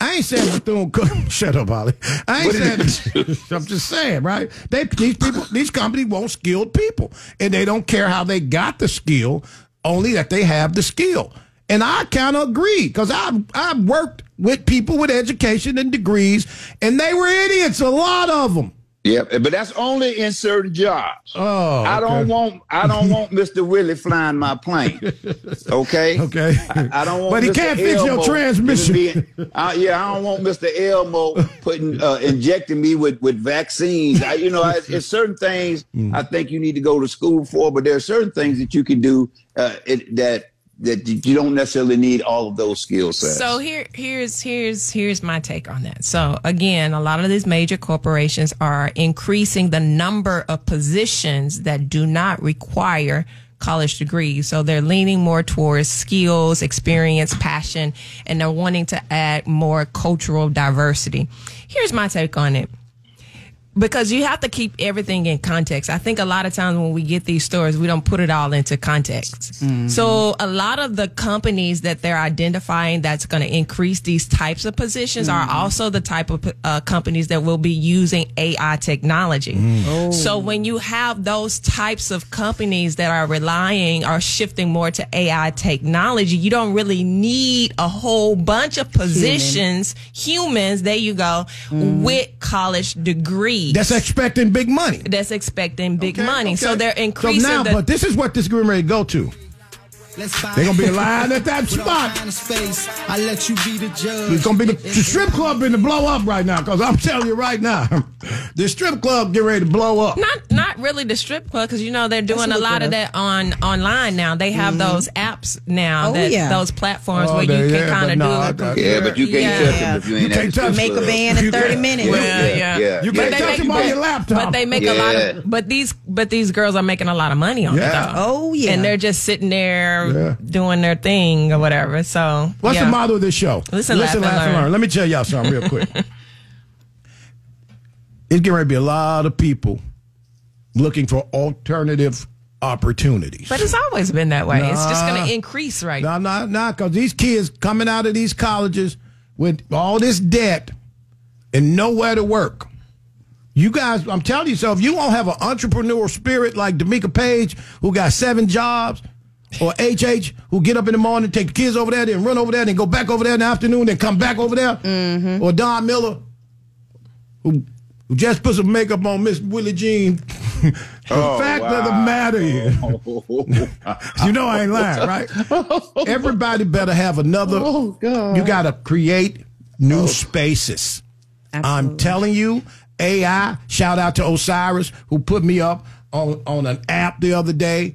I ain't saying Bethune Cookman. Shut up, Holly. I ain't saying. I'm just saying, right? They these people, these companies want skilled people, and they don't care how they got the skill, only that they have the skill. And I kind of agree because I I've worked with people with education and degrees, and they were idiots. A lot of them. Yeah, but that's only in certain jobs. Oh, I don't okay. want. I don't want Mister Willie flying my plane. Okay. Okay. I, I don't want. But he Mr. can't fix your transmission. being- uh, yeah, I don't want Mister Elmo putting uh, injecting me with with vaccines. I, you know, I, it's certain things Mm. I think you need to go to school for, but there are certain things that you can do uh, it, that that you don't necessarily need all of those skill sets. So here, here's here's here's my take on that. So again, a lot of these major corporations are increasing the number of positions that do not require college degrees. So they're leaning more towards skills, experience, passion, and they're wanting to add more cultural diversity. Here's my take on it because you have to keep everything in context. I think a lot of times when we get these stories, we don't put it all into context. Mm-hmm. So a lot of the companies that they're identifying that's going to increase these types of positions Mm-hmm. are also the type of uh, companies that will be using AI technology. Mm. Oh. So when you have those types of companies that are relying or shifting more to AI technology, you don't really need a whole bunch of positions, humans, there you go, Mm. with college degrees. That's expecting big money. That's expecting big Okay, money. So they're increasing So now, the but this is what this is getting to go to. They're gonna be in line at that spot. I let you be the judge. It's gonna be the, the strip club in to blow up right now. Cause I'm telling you right now, the strip club get ready to blow up. not not really the strip club because you know they're doing That's a what lot of that on online now. They have Mhm. those apps now, Oh, that yeah. those platforms Oh, where they- you can yeah, kind but of no, do I- a I- computer. Yeah, but you can't yeah. touch them if you ain't at the strip Make a club. band in You 30 can't- minutes. Yeah, yeah. yeah. You But can't they touch make- them on your laptop. But they make a lot Yeah. of but these but these girls are making a lot of money on Yeah. it though. Oh, yeah. And they're just sitting there Yeah. doing their thing or whatever. So What's yeah. the motto of this show? Listen, laugh, and learn. Let me tell y'all something real quick. it's getting ready to be a lot of people looking for alternative opportunities. But it's always been that way. It's just going to increase, right? No, no, no, because these kids coming out of these colleges with all this debt and nowhere to work. You guys, I'm telling you, so if you won't have an entrepreneurial spirit like Demica Paige, who got seven jobs, or HH, who get up in the morning, take the kids over there, then run over there, then go back over there in the afternoon, then come back over there, mm-hmm. or Don Miller, who, who just put some makeup on Miss Willie Jean. the Oh, fact of the matter is, you know I ain't lying, right? Everybody better have another. Oh, God. You got to create new oh. spaces. I'm telling you, AI. Shout out to Osiris who put me up on on an app the other day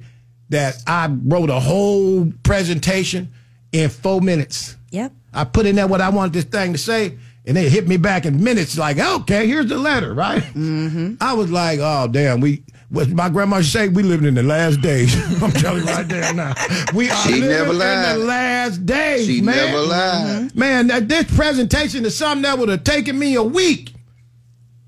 that I wrote a whole presentation in four minutes. Yep. I put in there what I wanted this thing to say, and they hit me back in minutes. Like, okay, here's the letter, right? Mm-hmm. I was like, oh damn, we. What my grandma used say, we living in the last days. I'm telling you right there now. We are She living never in lied. the last days, She man. never lied. Man, that, this presentation is something that would have taken me a week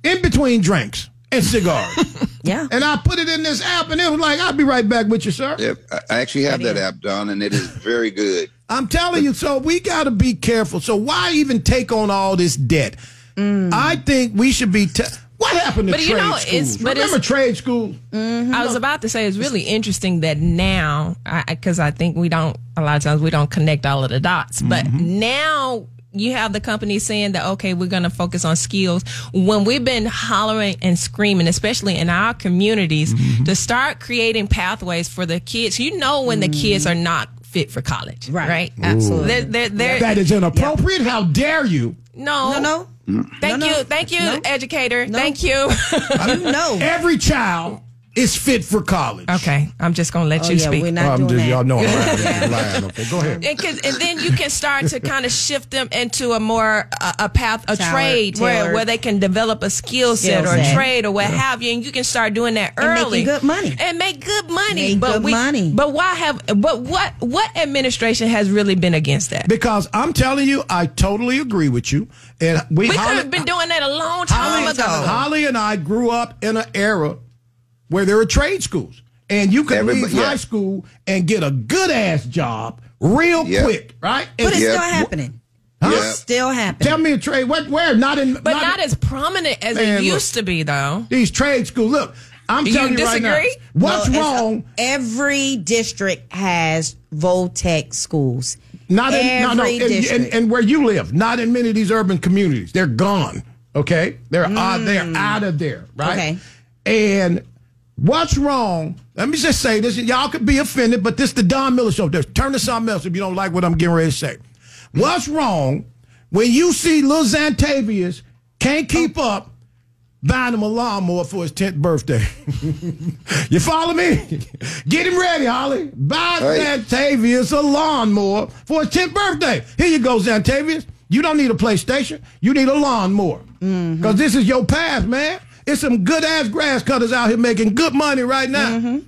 in between drinks and cigars. yeah. And I put it in this app, and it was like, I'll be right back with you, sir. Yep, I- I actually have that app done, and it is very good. I'm telling you, so we got to be careful. So why even take on all this debt? Mm. I think we should be. Te- what happened to But trade you know, schools? it's- but Remember it's- trade schools? Mm-hmm. I was about to say it's really interesting that now, because I, think we don't a lot of times we don't connect all of the dots, but mm-hmm. now you have the company saying that okay, we're going to focus on skills when we've been hollering and screaming, especially in our communities, mm-hmm. to start creating pathways for the kids. You know when the kids are not fit for college, right? Right? Absolutely. They're, they're, they're, that is inappropriate. How dare you? no, No, no. Thank No, no. you, thank you, No. educator. Thank you. no. Every child is fit for college. Okay, I'm just gonna let Oh, you yeah, speak. we're not Oh, I'm doing just, that. y'all know I'm lying. I'm lying. Okay, go ahead. and, 'cause- and then you can start to kind of shift them into a more uh, a path a Tailored- trade where, tailored. where they can develop a skill set Skill or set. trade or what have you and you can start doing that And making early good money. and make good money Make but good we, money. but why have but what what administration has really been against that Because I'm telling you, I totally agree with you. And we, we could have been doing that a long time Holly, ago Holly and I grew up in an era where there are trade schools, and you can Everybody- leave yeah. high school and get a good ass job real Yeah. quick, right? But it's Yeah. still happening. Huh? Yeah. Still happening. Tell me a trade. What? Where? Not in. but not, as prominent as Man, it look. used to be though these trade schools. Look, I'm You telling you right now. What's Well, wrong? Every district has Voltech schools. Not in no, no, Every and, and, and where you live, not in many of these urban communities. They're gone. Okay, they're out. They're out of there. Right. Mm. Okay. And what's wrong? Let me just say this. Y'all could be offended, but this the Don Miller show. Just turn to something else if you don't like what I'm getting ready to say. What's wrong when you see Lil Xantavius can't keep oh. up? Buying him a lawnmower for his 10th birthday. you follow me? Get him ready, Holly. Buy Right. Xantavius a lawnmower for his 10th birthday. Here you go, Xantavius. You don't need a PlayStation. You need a lawnmower. Mm-hmm. Because this is your path, man. It's some good ass grass cutters out here making good money right now. Mm-hmm.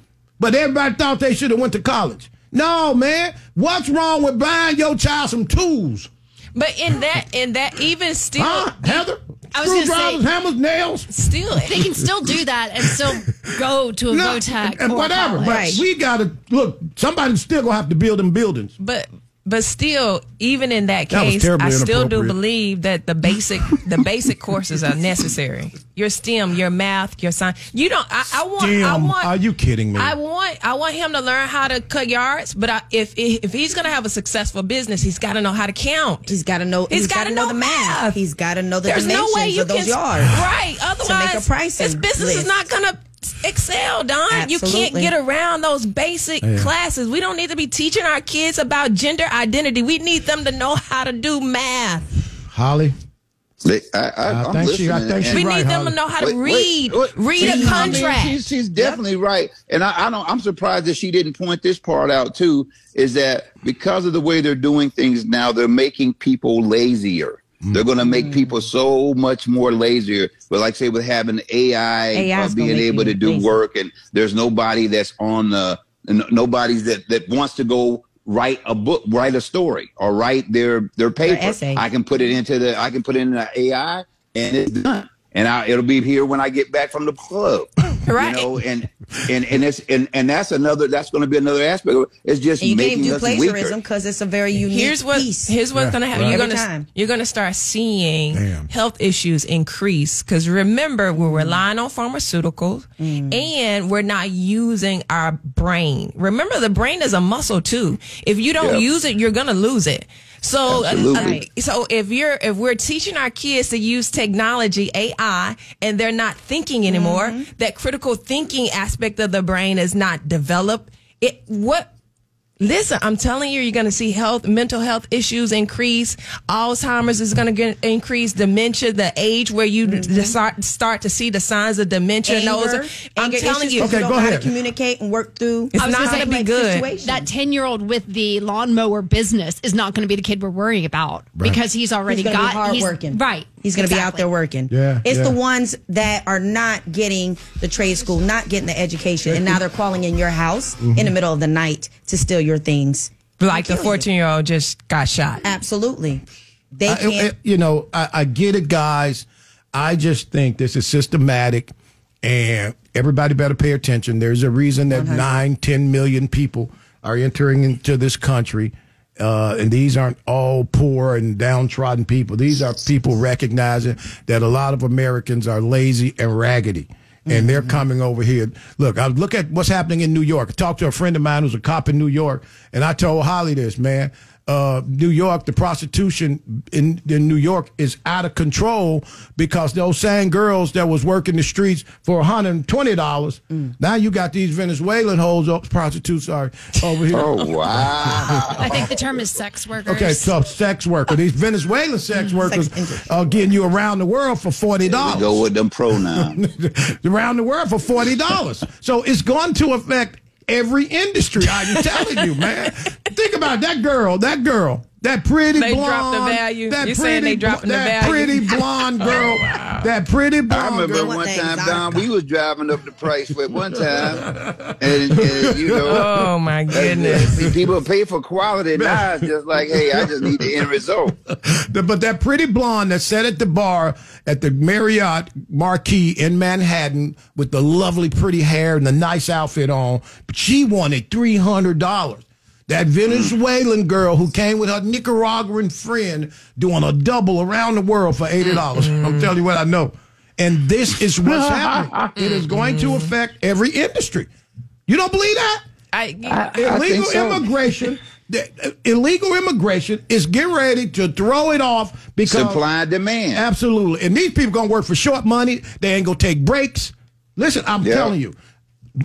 But everybody thought they should have went to college. No, man. What's wrong with buying your child some tools? but in that in that even still Huh, Heather? I was screwdrivers, say- hammers, nails. Still, They can still do that and still go to a No, VOTEC and or whatever. college. But we gotta look. Somebody's still gonna have to build them buildings. But but still, even in that That case, terribly I still do believe that the basic the basic courses are necessary. Your STEM, your math, your science. You don't. I, I want. I want. are you kidding me? I want. I want him to learn how to cut yards. But I, if if he's going to have a successful business, he's got to know how to count. He's got to know. He's he's got to know the math. He's got to know the There's no dimensions way you of those can yards. right. Otherwise, to make a pricing this business list. is not going to excel, Don. You can't get around those basic Yeah. classes. We don't need to be teaching our kids about gender identity. We need them to know how to do math. Holly, I, I, I I'm think she- I think she and- We right, need them Holly. to know how to Wait, read, wait, wait. read She- a I mean, contract. she's, she's definitely right, and I, I don't. I'm surprised that she didn't point this part out too. Is that because of the way they're doing things now, they're making people lazier. They're going to make people so much more lazier. But like say with having AI, AI uh, being able to do lazy. work, and there's nobody that's on the, nobody's that that wants to go write a book, write a story, or write their their paper. essay. I can put it into the, I can put it in the AI, and it's done. And I, it'll be here when I get back from the club, Right. You know, and and and it's and and that's another. That's going to be another aspect. of it. It's just And you can't making do us plagiarism weaker. because it's a very unique Here's what piece. here's what's Yeah, gonna happen. right. You're gonna you're gonna start seeing Damn. health issues increase because remember we're relying on pharmaceuticals Mm. and we're not using our brain. Remember the brain is a muscle too. If you don't Yeah. use it, you're gonna lose it. So, uh, uh, so if you're if we're teaching our kids to use technology AI and they're not thinking anymore, Mm-hmm. that critical thinking aspect of the brain is not developed. It what Listen, I'm telling you, you're going to see health, mental health issues increase. Alzheimer's is going to increase. Dementia, the age where you d- start start to see the signs of dementia. Anger, those- I'm anger telling you, Okay, you don't go know how ahead. to communicate and work through. It's not gonna going say, to be good. situation. That 10 year old with the lawnmower business is not going to be the kid we're worrying about because he's already He's gonna got be hard he's- working. Right. He's going to be out there working. Yeah, It's yeah. the ones that are not getting the trade school, not getting the education, and now they're calling in your house Mm-hmm. in the middle of the night to steal your things. like the 14 year old just got shot. Absolutely. They I- can't. You know, I, I get it, guys. I just think this is systematic, and everybody better pay attention. There's a reason that nine, ten million people are entering into this country. Uh, and these aren't all poor and downtrodden people. These are people recognizing that a lot of Americans are lazy and raggedy. And they're mm-hmm. coming over here. Look, I look at what's happening in New York. I talked to a friend of mine who's a cop in New York, and I told Holly this, man. Uh, New York, the prostitution in, in New York is out of control because those same girls that was working the streets for $120, now you got these Venezuelan hoes, oh, prostitutes are over here. Oh wow! I think the term is sex workers. Okay, so sex worker. These Venezuelan sex workers are getting you around the world for forty There we dollars. go with them pronouns. around the world for forty dollars. so it's going to affect every industry. I'm telling you, man. Think about that girl. That girl. That pretty They blonde. dropped the value. That You're pretty, saying they dropping the that value? pretty blonde oh, girl. That pretty blonde I remember girl. one time, Don, we was driving up the price for it one time, and, and you know, Oh my uh, goodness. people pay for quality. Now it's just like, hey, I just need the end result. The- but that pretty blonde that sat at the bar at the Marriott Marquis in Manhattan with the lovely pretty hair and the nice outfit on, but she wanted three hundred dollars. That Venezuelan girl who came with her Nicaraguan friend doing a double around the world for eighty dollars. I'm telling you what I know. And this is what's happening. It is going to affect every industry. You don't believe that? I, illegal so. immigration. the- uh, illegal immigration is getting ready to throw it off because Supply and demand. absolutely. And these people gonna work for short money. They ain't gonna take breaks. Listen, I'm Yeah. telling you.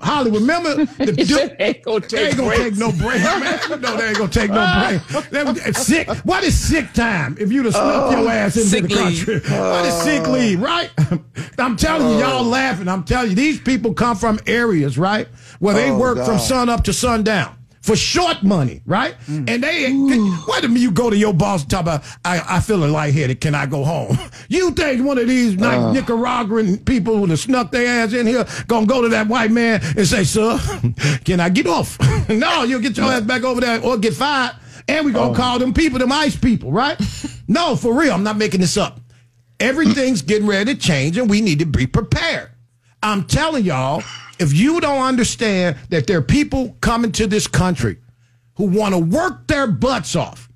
Holly, remember the He said they ain't gonna take gonna take no break, man. No, they ain't gonna take no uh. break. They was- sick. What is sick time? If you'd have snuck uh, your ass into sick the country, leave. what is sick leave? Uh. Right? I'm telling you, y'all laughing. I'm telling you, these people come from areas, right, where they Oh, work from God. sun up to sundown. For short money, right? Mm. And they, what if you go to your boss and talk about, I, I feeling lightheaded, can I go home? You think one of these nice uh. Nicaraguan people who have snuck their ass in here gonna go to that white man and say, sir, can I get off? no, you'll get your ass back over there or get fired. And we're gonna oh. call them people, them ice people, right? no, for real, I'm not making this up. Everything's getting ready to change, and we need to be prepared. I'm telling y'all, if you don't understand that there are people coming to this country who want to work their butts off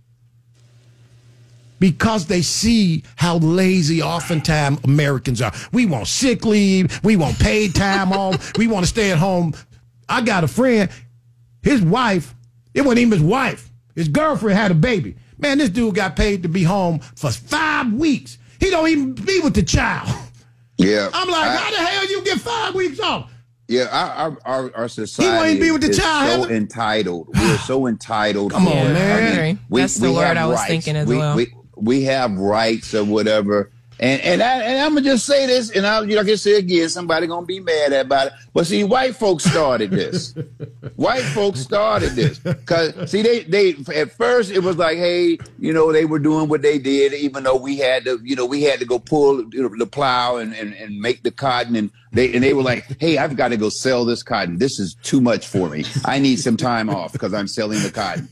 because they see how lazy oftentimes Americans are. We want sick leave, we want paid time off, we want to stay at home. I got a friend, his wife, it wasn't even his wife, his girlfriend had a baby. Man, this dude got paid to be home for five weeks. He don't even be with the child. Yeah. I'm like, I- how the hell you get five weeks off? Yeah, our our, our, society He won't be with the is child, so entitled. We're so entitled. Come on, for it. man. agree. That's the word I was rights. thinking as we, well. We, we have rights or whatever. And and I, and I'm gonna just say this, and I, like I say again, somebody gonna be mad about it. But see, white folks started this. white folks started this because see, they they at first it was like, hey, you know, they were doing what they did, even though we had to, you know, we had to go pull you know, the plow and, and and make the cotton, and they and they were like, hey, I've got to go sell this cotton. This is too much for me. I need some time off because I'm selling the cotton.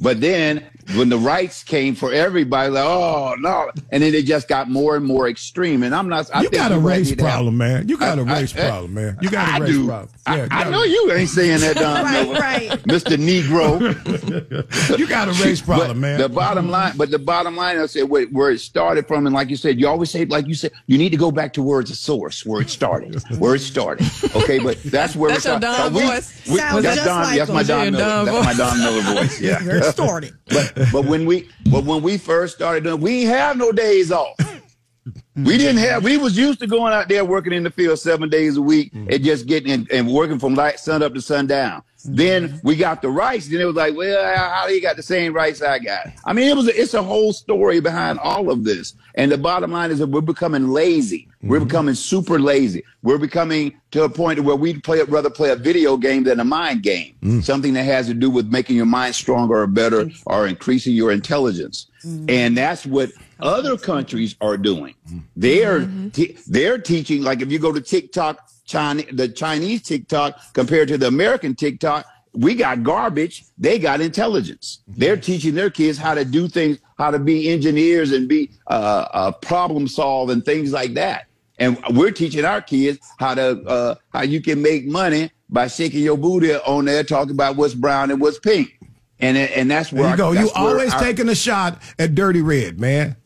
But then when the rights came for everybody, like, oh no, and then it just got more and more extreme. And I'm not. I you think got a race need to have- problem, man. You got a I- I- race problem, man. You got a I race do. problem. I, Yeah, I you know you ain't saying that, Don Right, right. Mr. Negro. You got a race problem, but man. The bottom line, but the bottom line, I said where, where it started from, and like you said, you always say, like you said, you need to go back to where it's a source, where it started, where it started. Okay, but that's where That's it your started. Don we- voice. we- Sounds that's just Don, like that's my. Don Miller. Don That's my. Don Miller voice. Yeah. It started. but but when we but when we first started doing, we have no days off. We didn't have. We was used to going out there working in the field seven days a week and just getting in, and working from light sun up to sundown. Then mm-hmm. we got the rights. Then it was like, well, how do you got the same rights I got? I mean, it was. A, it's a whole story behind all of this. And the bottom line is that we're becoming lazy. We're mm-hmm. becoming super lazy. We're becoming to a point where we play rather play a video game than a mind game. Mm. Something that has to do with making your mind stronger or better mm. or increasing your intelligence. Mm. And that's what other countries are doing. They're mm-hmm. te- they're teaching like if you go to TikTok, China, the Chinese TikTok compared to the American TikTok, we got garbage. They got intelligence. They're teaching their kids how to do things, how to be engineers and be uh, uh, problem solve and things like that. And we're teaching our kids how to uh, how you can make money by shaking your booty on there, talking about what's brown and what's pink. And and that's where There you I- go. You always our- taking a shot at Dirty Red, man.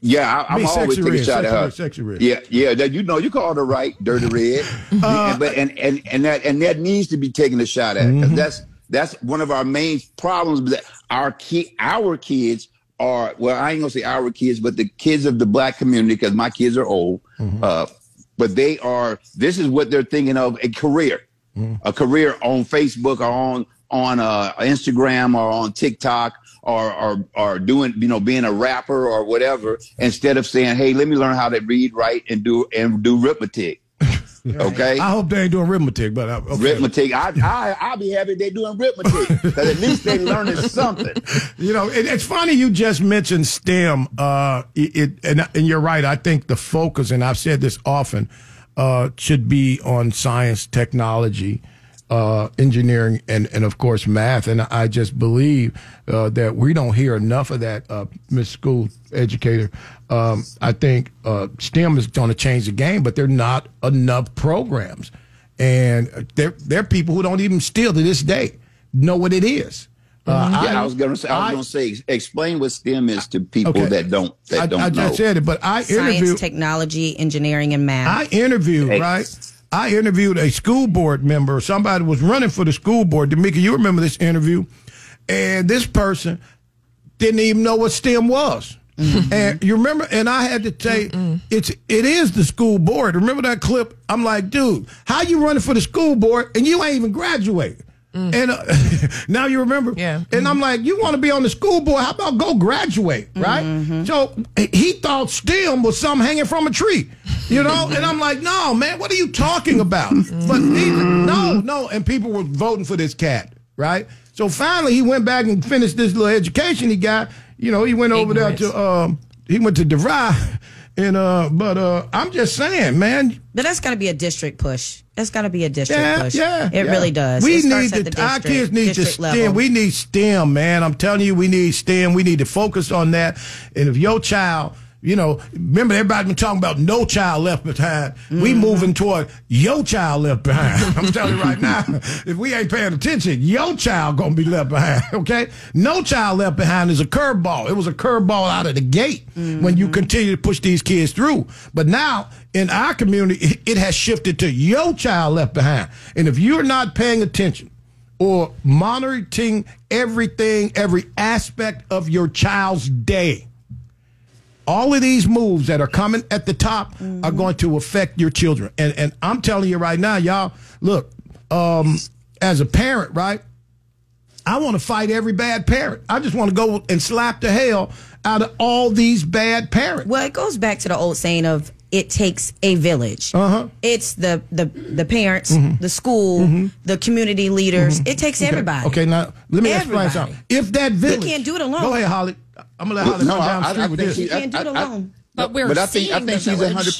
Yeah, I, I'm always taking a shot at her. red, sexy red. Yeah, yeah. That you know, you call her right, dirty red. Uh, Yeah, but and and and that and that needs to be taken a shot at. Mm-hmm. That's that's one of our main problems. That our key, our kids are well, I ain't gonna say our kids, but the kids of the black community, because my kids are old. Mm-hmm. Uh, but they are. This is what they're thinking of a career, Mm-hmm. a career on Facebook or on on uh, Instagram or on TikTok or, or or doing you know being a rapper or whatever instead of saying hey let me learn how to read write and do and do arithmetic okay I hope they ain't doing arithmetic, but I, okay. arithmetic I, I I'll be happy they doing arithmetic because at least they learning something You know, it, it's funny you just mentioned STEM. Uh, it, it and, and you're right. I think the focus, and I've said this often, uh, should be on science, technology, uh, engineering, and and of course math. And I just believe uh, that we don't hear enough of that, uh, Miss School Educator. Um, I think uh, STEM is going to change the game, but there are not enough programs, and there there are people who don't even still to this day know what it is. Uh, yeah I, was gonna say I was I- gonna say explain what STEM is to people Okay. that don't that I, don't I know just said it, but I Science, interviewed. technology, engineering, and math. I interviewed Hey. right. I interviewed a school board member. Somebody was running for the school board. Demica, you remember this interview? And this person didn't even know what STEM was. Mm-hmm. And you remember? And I had to say, it's it is the school board. Remember that clip? I'm like, dude, how you running for the school board and you ain't even graduated? Mm. And uh, now you remember? Yeah. And I'm mm-hmm. like, you want to be on the school board? How about go graduate, right? Mm-hmm. So he thought STEM was something hanging from a tree, you know? Mm-hmm. and I'm like, no, man, what are you talking about? but he, no, no. And people were voting for this cat, right? So finally, he went back and finished this little education he got. You know, he went over there to, um, he went to DeVry. And, uh, but, uh, I'm just saying, man, but that's got to be a district push. That's got to be a district yeah, push. yeah, it yeah. really does. We need to, the our kids need to STEM. level. We need STEM, man. I'm telling you, we need STEM. We need to focus on that. And if your child you know, remember everybody been talking about no child left behind. We mm-hmm. moving toward your child left behind. I'm telling you right now, if we ain't paying attention, your child gonna be left behind. Okay, no child left behind is a curveball. It was a curveball out of the gate when you mm-hmm. continue to push these kids through. But now in our community, it- it has shifted to your child left behind. And if you're not paying attention or monitoring everything, every aspect of your child's day all of these moves that are coming at the top are going to affect your children. And and I'm telling you right now, y'all, look, um, as a parent, right? I want to fight every bad parent. I just want to go and slap the hell out of all these bad parents. Well, it goes back to the old saying of it takes a village. Uh-huh. It's the the the parents, the school, the community leaders. It takes Mm-hmm. Okay. everybody. Okay, now let me explain Everybody. something. If that village, can't do it alone. Go ahead, Holly. I'm gonna let Holly No, come down the I- I street with think this. she- You can't do it I- I- alone. But but I think I think she's a hundred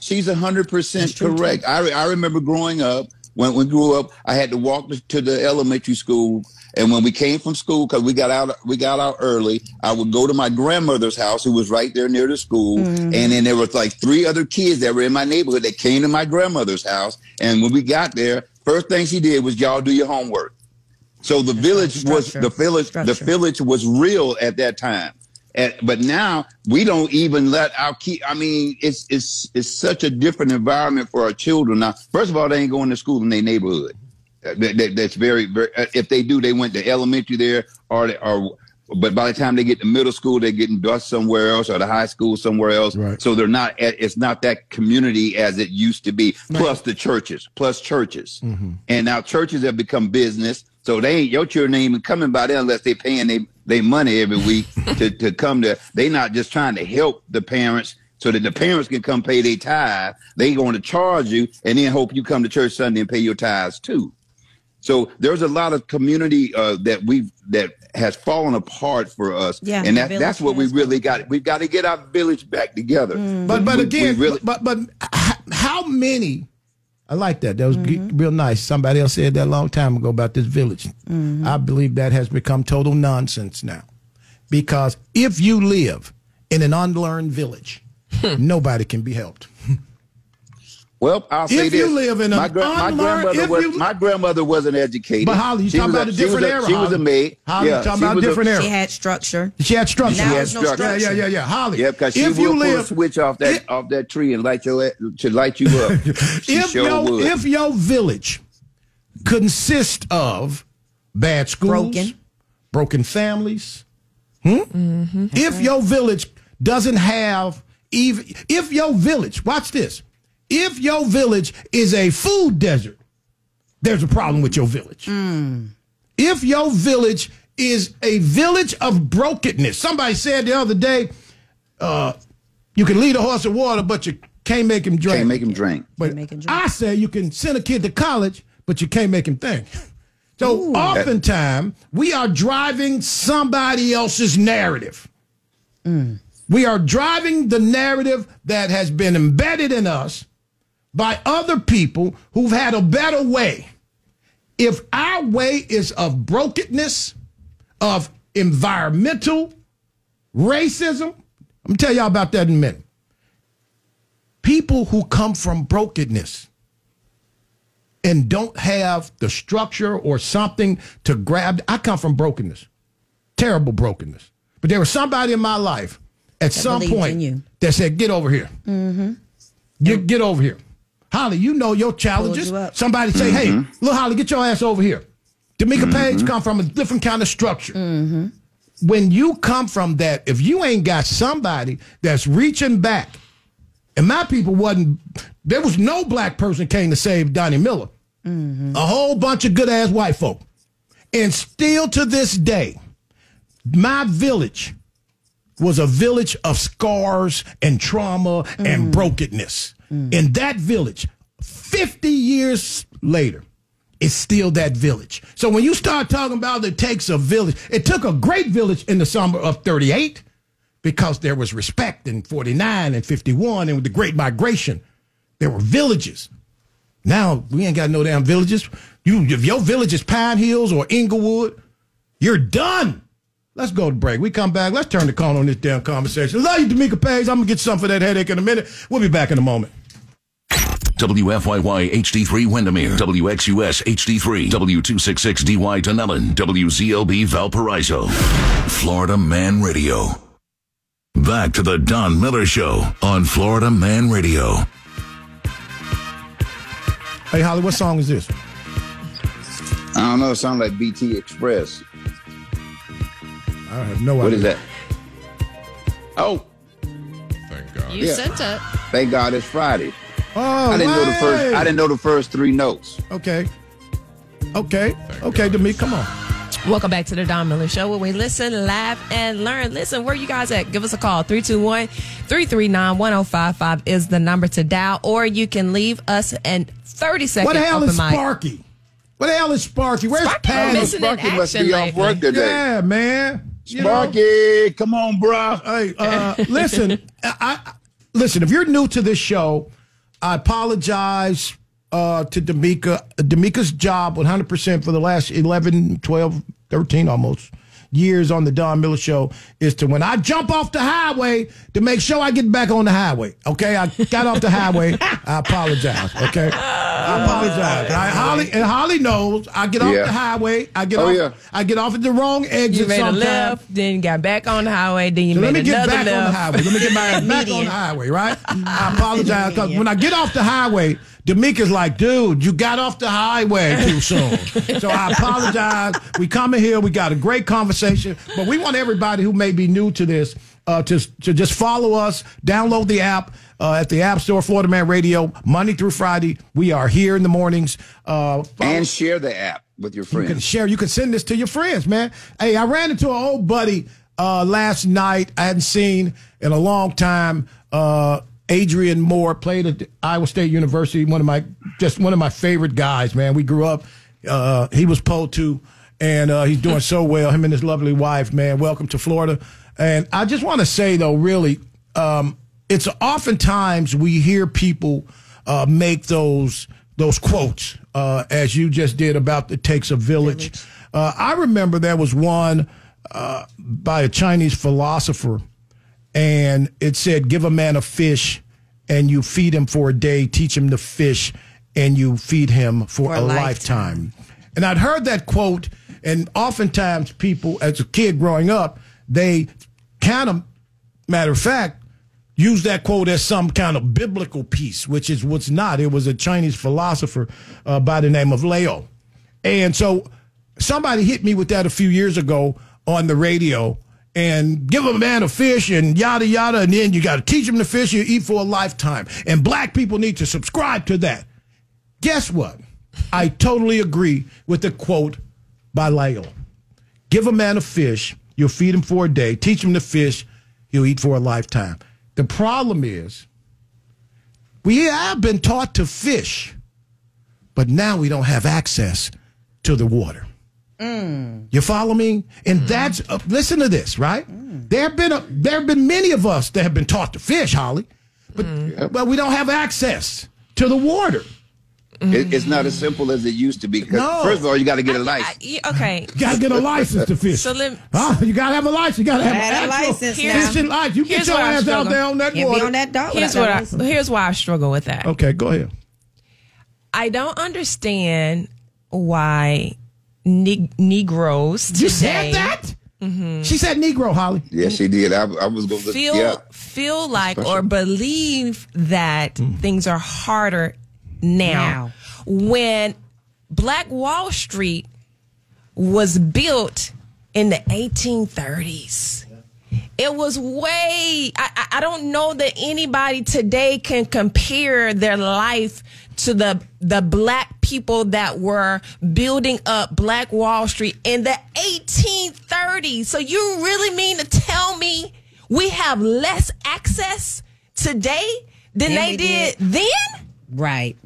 she's a hundred percent correct. I I remember growing up when we grew up, I had to walk to the elementary school, and when we came from school because we got out we got out early, I would go to my grandmother's house, who was right there near the school, Mhm. and then there was like three other kids that were in my neighborhood that came to my grandmother's house, and when we got there, first thing she did was y'all do your homework. So the village was the village. The village was real at that time. And, but now we don't even let our key. I mean, it's it's it's such a different environment for our children now. First of all, they ain't going to school in their neighborhood. Uh, that- that- that's very very. uh, If they do, they went to elementary there, or they, or. But by the time they get to middle school, they're getting bused somewhere else, or the high school somewhere else. Right. So they're not. It's not that community as it used to be. Plus the churches. Plus churches. And now churches have become business. So they ain't your children ain't even coming by there unless they paying they they money every week to, to come there. They not just trying to help the parents so that the parents can come pay their tithe. They going to charge you and then hope you come to church Sunday and pay your tithes too. So there's a lot of community uh, that we that has fallen apart for us, Yeah, and that, that's what we really got. We've got to get our village back together. But but We- we again, really, but but how many? I like that. That was Mm-hmm. real nice. Somebody else said that a long time ago about this village. Mm-hmm. I believe that has become total nonsense now, because if you live in an unlearned village, nobody can be helped. Well, I'll say If this: you live in my, an gra- my grandmother if was you- my grandmother wasn't educated. But Holly, you She talking about a she was different era, She was a Holly. maid. Holly, yeah, talking about a was different era. She had structure. She had structure. Now She there's had no structure. Yeah, yeah, yeah, yeah. Holly, Yeah, because she if will you pull a live, switch off that off that tree and light your to light you up. if sure your would. if your village consists of bad schools, Broken. broken families, hmm? if your village doesn't have even if your village, watch this, if your village is a food desert, there's a problem with your village. If your village is a village of brokenness, somebody said the other day, uh, you can lead a horse to water, but you can't make him drink. Can't make him drink. But I say you can send a kid to college, but you can't make him think. So oftentimes we are driving somebody else's narrative. We are driving the narrative that has been embedded in us by other people who've had a better way. If our way is of brokenness, of environmental racism, I'm gonna tell y'all about that in a minute. People who come from brokenness and don't have the structure or something to grab. I come from brokenness, terrible brokenness. But there was somebody in my life at some point that said, "Get over here, Mm-hmm. get get over here." Holly, you know your challenges. you. Somebody say, "Hey, Mhm. little Holly, get your ass over here." Demica mm-hmm. Paige come from a different kind of structure. Mm-hmm. When you come from that, if you ain't got somebody that's reaching back, and my people wasn't, there was no black person came to save Donnie Miller. Mm-hmm. A whole bunch of good ass white folk. And still to this day, my village was a village of scars and trauma and mm. brokenness. Mm. In that village, 50 years later, it's still that village. So when you start talking about it takes a village, it took a great village in the summer of 38 because there was respect in 49 and 51 and with the Great Migration. There were villages. Now we ain't got no damn villages. You if your village is Pine Hills or Inglewood, you're done. Let's go to break. We come back. Let's turn the corner on this damn conversation. Love you, Demica Paige. I'm gonna get some for that headache in a minute. We'll be back in a moment. WFYY HD3 Windermere, WXUS HD3, W266DY Dunnellon, WZLB Valparaiso, Florida Man Radio. Back to the Don Miller Show on Florida Man Radio. Hey, Holly, what song is this? I don't know. It sounds like BT Express. I have no What idea. What is that? Oh, Thank God. You Yeah. sent it. thank God it's Friday. Oh, I didn't know the first. I didn't know the first three notes. Okay. Okay. Okay, Demica, come on. Welcome back to the Don Miller Show where we listen, laugh, and learn. Listen, where you guys at? Give us a call. 321 339 1055 is the number to dial, or you can leave us an 30 second What the hell open is mic. Sparky? What the hell is Sparky? Where's Sparky Patty? missing in Sparky must action be off lately. work today. Yeah, man. You know? Sparky, come on, bro. Hey, uh, listen, I, I listen. If you're new to this show, I apologize uh, to Demica. Demica's job, 100 percent for the last 11, 12, 13 almost years on the Don Miller Show is to when I jump off the highway to make sure I get back on the highway. Okay, I got off the highway. I apologize. Okay, I apologize. I, Holly and Holly knows I get off Yeah. the highway. I get Oh, off. yeah. I get off at the wrong exit. You made a left, then got back on the highway, then you So made let me get back left. on the highway. Let me get my ass back on the highway, right? I apologize because when I get off the highway, Demica's like, dude, you got off the highway too soon. so I apologize. We coming here, we got a great conversation, but we want everybody who may be new to this uh, to, to just follow us, download the app uh, at the App Store, Florida Man Radio, Monday through Friday. We are here in the mornings. Uh, And share the app with your friends. you can share. You can send this to your friends, man. Hey, I ran into an old buddy uh, last night. I hadn't seen in a long time. Uh, Adrian Moore played at Iowa State University. One of my just one of my favorite guys, man. We grew up. Uh, he was Poe too, and uh, he's doing so well. Him and his lovely wife, man. Welcome to Florida. And I just want to say though, really, um, it's oftentimes we hear people uh, make those those quotes uh, as you just did about it takes a village. Uh, I remember there was one uh, by a Chinese philosopher, and it said, "Give a man a fish, and you feed him for a day. Teach him to fish, and you feed him for, a, lifetime. And I'd heard that quote, and oftentimes people, as a kid growing up, they kind of, matter of fact, use that quote as some kind of biblical piece, which is what's not. It was a Chinese philosopher uh, by the name of Lao. And so somebody hit me with that a few years ago on the radio and give a man a fish and yada yada. And then you got to teach him to fish, you eat for a lifetime. And black people need to subscribe to that. Guess what? I totally agree with the quote by Lao. Give a man a fish, you'll feed him for a day, teach him to fish, he'll eat for a lifetime. The problem is, we have been taught to fish, but now we don't have access to the water. Mm. You follow me? And mm. that's uh, listen to this, right? Mm. There have been a, there have been many of us that have been taught to fish, Holly, but uh, but we don't have access to the water. It, it's not as simple as it used to be. No. First of all, you got to get a license. Yeah, okay. You gotta get a license to fish. So let Huh? You gotta have a license. You gotta have Gotta have an a license now. fishing license. You get Here's your where I ass out struggle. there on that Can't water. be on that dock here's without what that I, license. here's why I struggle with that. Okay, go ahead. I don't understand why ne- Negroes today You said that? Mm-hmm. She said Negro, Holly. Yes, she did. I, I was going to feel yeah. feel like Special. or believe that mm. things are harder now. When Black Wall Street was built in the 1830s. It was way. I, I- I don't know that anybody today can compare their life to the the black people that were building up Black Wall Street in the 1830s. So you really mean to tell me we have less access today than Than they did did. then? Right.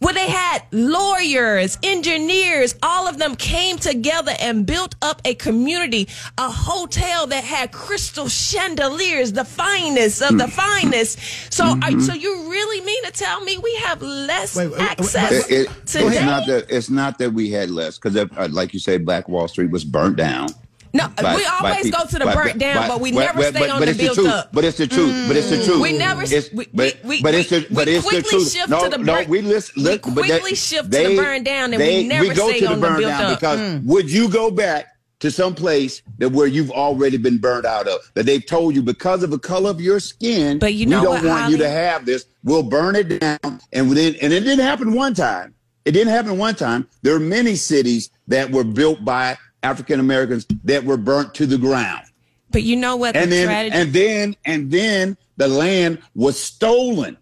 Where they had lawyers, engineers, all of them came together and built up a community, a hotel that had crystal chandeliers, the finest of the mm. finest. So, are, mm-hmm. so you really mean to tell me we have less Wait, wait, wait, access It- it- today? it's not that it's not that we had less because, uh, uh, like you say, Black Wall Street was burnt down. No, by- we always people- go to the by- burnt down, by- but we never stay but- on but the the built truth. up. But it's the truth. But it's the truth. We never- It's- we- but, we- but it's the, we but it's the quickly truth. shift no, to the no, burnt- we listen. we look, that- quickly shift to the burn down and we never we go stay to the on the built down up. because Mm. would you go back to some place that where you've already been burned out of that they've told you because of the color of your skin, But you we don't what, want you to have this. We'll burn it down, and then and it didn't happen one time. It didn't happen one time. There are many cities that were built by African Americans that were burnt to the ground But you know what? and the then tragedy- and then and then the land was stolen.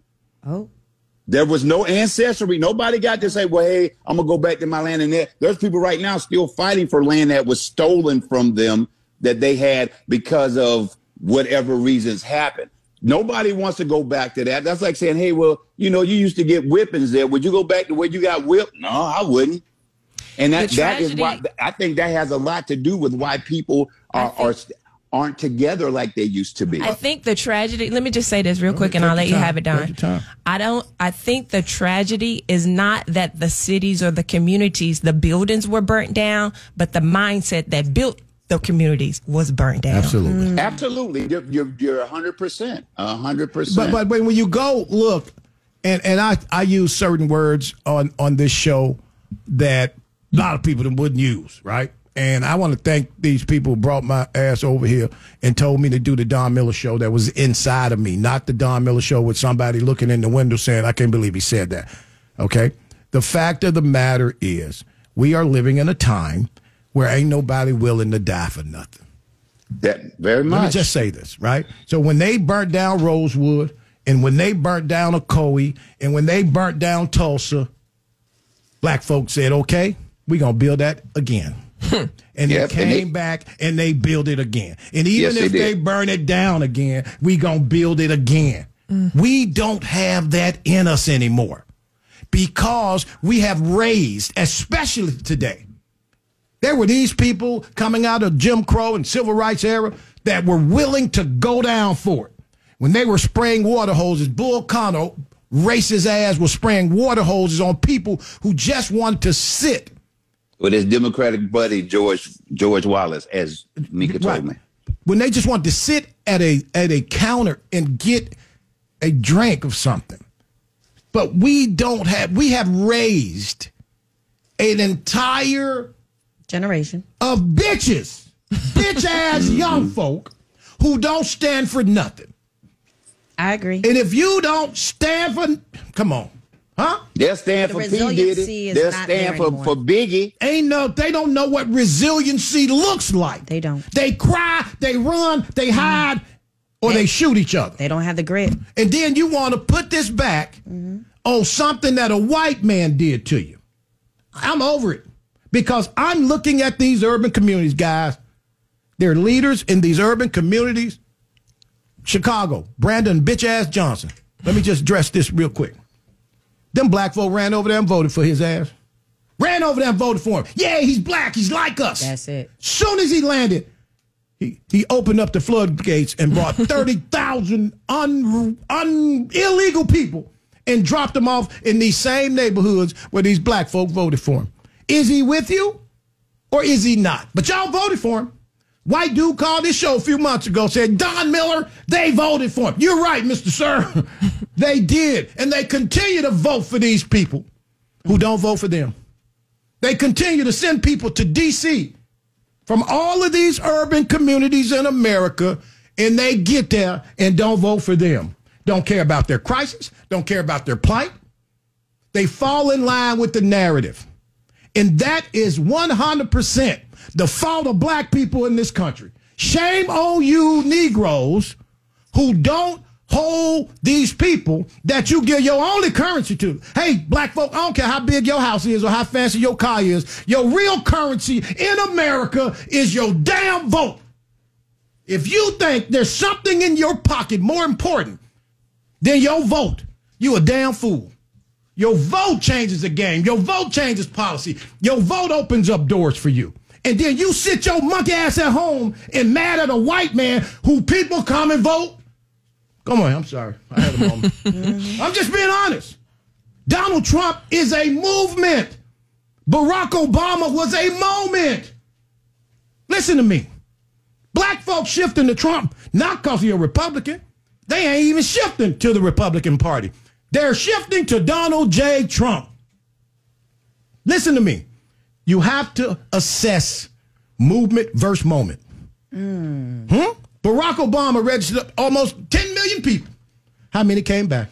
Oh. There was no ancestry. Nobody got to say, "Well, hey, I'm gonna go back to my land." And there, there's people right now still fighting for land that was stolen from them that they had because of whatever reasons happened. Nobody wants to go back to that. That's like saying, "Hey, well, you know, you used to get whippings there. Would you go back to where you got whipped?" No, I wouldn't. And that that is why I think that has a lot to do with why people are, are aren't together like they used to be. I think the tragedy. Let me just say this real quick, and I'll let you have it, Don. I don't. I think the tragedy is not that the cities or the communities, the buildings were burnt down, but the mindset that built the communities was burnt down. Absolutely. Mm. Absolutely, you're you're you're hundred percent, hundred But percent. but when when you go look, and and I I use certain words on on this show that a lot of people that wouldn't use, right? And I want to thank these people who brought my ass over here and told me to do the Don Miller show that was inside of me, not the Don Miller show with somebody looking in the window saying, I can't believe he said that. Okay? The fact of the matter is, we are living in a time where ain't nobody willing to die for nothing. That very much. Let me just say this, right? So when they burnt down Rosewood, and when they burnt down Ocoee, and when they burnt down Tulsa, black folks said, "Okay, we're gonna build that again." Hmm. and Yep, they and came they- back and they built it again. And even Yes, if they did. burn it down again, we gonna build it again. Mm. We don't have that in us anymore because we have raised, especially today. There were these people coming out of Jim Crow and civil rights era that were willing to go down for it. When they were spraying water hoses, Bull Connor, racist ass, was spraying water hoses on people who just wanted to sit. With his Democratic buddy George George Wallace, as Mika told me. When they just want to sit at a at a counter and get a drink of something. But we don't have we have raised an entire generation of bitches, bitch ass young folk who don't stand for nothing. I agree. And if you don't stand for, come on, huh? They'll stand The for P. Diddy. is They'll not stand there for, anymore. for Biggie. Ain't no, they don't know what resiliency looks like. They don't. They cry, they run, they mm. hide, or they, shoot each other. They don't have the grit. And then you want to put this back mm-hmm. on something that a white man did to you. I'm over it because I'm looking at these urban communities, guys. They're leaders in these urban communities. Chicago, Brandon bitch ass Johnson. Let me just address this real quick. Them black folk ran over there and voted for his ass. Ran over there and voted for him. Yeah, he's black. He's like us. That's it. Soon as he landed, he, he opened up the floodgates and brought 30,000 un, un, illegal people and dropped them off in these same neighborhoods where these black folk voted for him. Is he with you or is he not? But y'all voted for him. White dude called this show a few months ago, said, Don Miller, they voted for him. You're right, Mr. Sir. they did. And they continue to vote for these people who don't vote for them. They continue to send people to D.C. from all of these urban communities in America, and they get there and don't vote for them. Don't care about their crisis, don't care about their plight. They fall in line with the narrative. And that is 100% the fault of black people in this country. Shame on you, Negroes, who don't hold these people that you give your only currency to. Hey, black folk, I don't care how big your house is or how fancy your car is. Your real currency in America is your damn vote. If you think there's something in your pocket more important than your vote, you a damn fool. Your vote changes the game. Your vote changes policy. Your vote opens up doors for you. And then you sit your monkey ass at home and mad at a white man who people come and vote. Come on, I'm sorry. I had a moment. Mm-hmm. I'm just being honest. Donald Trump is a movement. Barack Obama was a moment. Listen to me. Black folks shifting to Trump not because you're a Republican. They ain't even shifting to the Republican Party. They're shifting to Donald J. Trump. Listen to me. You have to assess movement versus moment. Hmm? Barack Obama registered almost 10 million people. How many came back?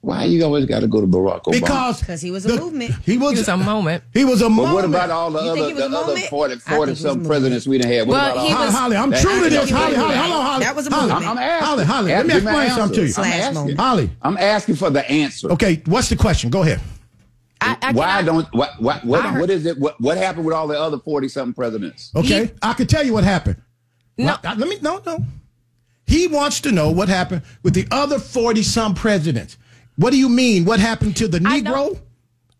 Why you always got to go to Barack Obama? Because Because he was a the- movement. He was, It was a moment. He was a But moment. what about all the You other the other moment? 40, 40 some presidents we done had? What Well, about all Holly, was- Holly, I'm true to this. Holly, Holly, right. hold on, Holly. That was a Holly, movement. I'm asking. Holly, Holly, let me explain something to you. I'm asking. Holly, I'm asking for the answer. okay, what's the question? Go ahead. I, I Why cannot- don't what what what, heard- what is it? What what happened with all the other forty something presidents? Okay, I can tell you what happened. No. Well, let me no no. He wants to know what happened with the other forty some presidents. What do you mean? What happened to the Negro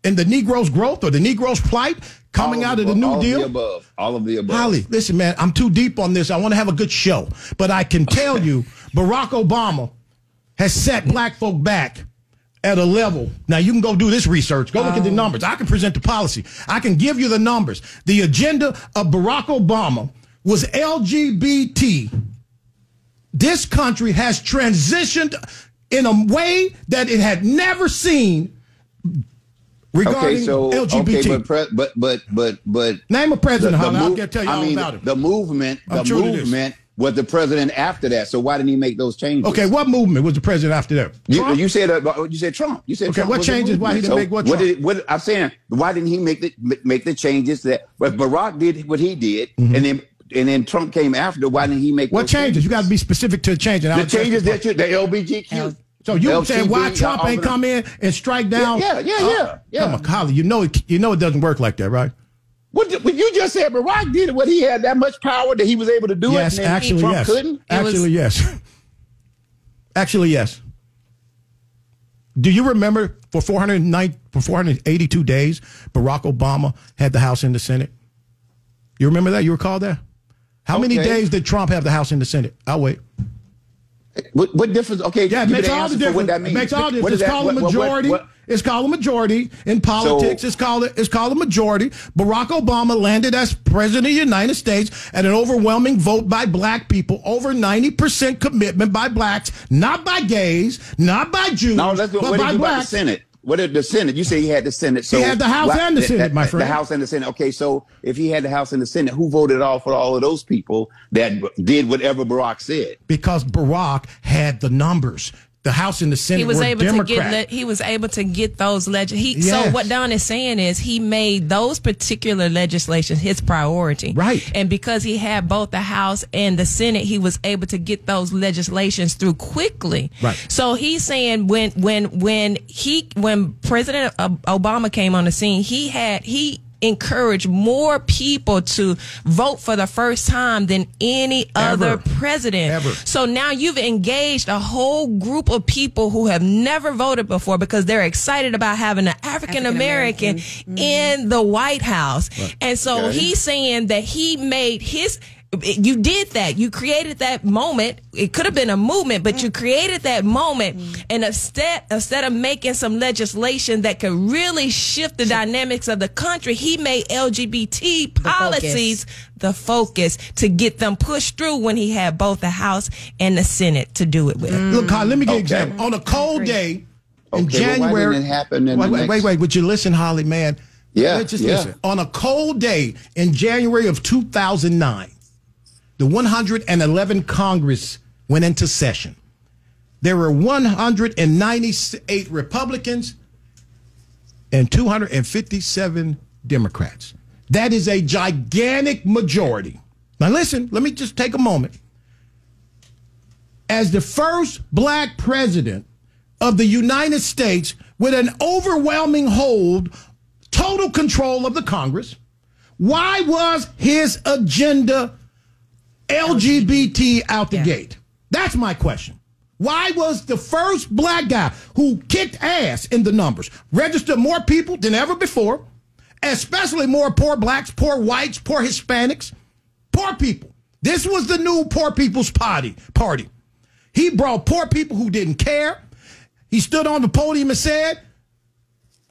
and the Negro's growth or the Negro's plight coming All out of the New all Deal? Of the above. All of the above. Holly, listen, man, I'm too deep on this. I want to have a good show. But I can tell you, Barack Obama has set black folk back at a level. Now, you can go do this research. Go look at the oh. numbers. I can present the policy. I can give you the numbers. The agenda of Barack Obama was LGBT. This country has transitioned in a way that it had never seen regarding Okay, so LGBT. okay, but pre- but but but but Name a president, Holly. I'll move- get- tell you I all mean, about him. the movement, I'm the true to this. movement was the president after that. So why didn't he make those changes? Okay, what movement was the president after that? You, you said uh, you said Trump. You said Okay, Trump what changes? Why he didn't make what What did what I'm saying? Why didn't he make the make the changes that? But Barack did what he did, Mm-hmm. and then and then Trump came after. Why didn't he make what those changes? You got to be specific to the change. The changes address that you the LBGQ. So you LCB, saying why Trump ain't come in and strike down? Yeah, yeah, Uh, yeah, yeah. Come on, Holly. You know it. You know it doesn't work like that, right? What, did- what you just said, Barack did it. what he had that much power that he was able to do yes, it. and actually, Trump yes. couldn't. Actually, yes. Actually, yes. Do you remember for 409 for 482 days, Barack Obama had the House and the Senate? You remember that? You recall that? How many days did Trump have the House and the Senate? I'll wait. What, what difference? Okay, Yeah, it makes all the difference. What that It makes all the difference. It's that? called a What- what- majority. It's called a majority in politics. So- it's called a, it's called a majority. Barack Obama landed as president of the United States at an overwhelming vote by black people, over ninety percent commitment by blacks, not by gays, not by Jews, No, let's go. but by you about the. Senate? What did the Senate? You say he had the Senate. So He had the House why- and the Senate, my friend. The House and the Senate. Okay, so if he had the House and the Senate, who voted all for all of those people that did whatever Barack said? because Barack had the numbers. The House and the Senate he was were able Democrat. to get le- he was able to get those leg- he Yes. so what Don is saying is he made those particular legislations his priority Right. and because he had both the House and the Senate he was able to get those legislations through quickly Right. so he's saying when when when he when President Obama came on the scene he had he encouraged more people to vote for the first time than any other president Ever. so now you've engaged a whole group of people who have never voted before because they're excited about having an African American in the White House. And so Okay. he's saying that he made his you did that. You created that moment. It could have been a movement, but you created that moment. And instead, instead of making some legislation that could really shift the dynamics of the country, he made LGBT policies the focus to get them pushed through when he had both the House and the Senate to do it with. Look, Holly, let me give you an Okay. example. On a cold day in Okay, well, why January. didn't it happen in wait, wait, next- wait, wait. Would you listen, Holly, man? Yeah, just yeah. listen. On a cold day in January of 2009, the 111 Congress went into session. There were 198 Republicans and 257 Democrats. That is a gigantic majority. Now, listen, let me just take a moment. As the first black president of the United States with an overwhelming hold, total control of the Congress, why was his agenda LGBT out the gate? That's my question. Why was the first black guy who kicked ass in the numbers, registered more people than ever before, especially more poor blacks, poor whites, poor Hispanics, poor people? This was the new poor people's party. Party. He brought poor people who didn't care. He stood on the podium and said,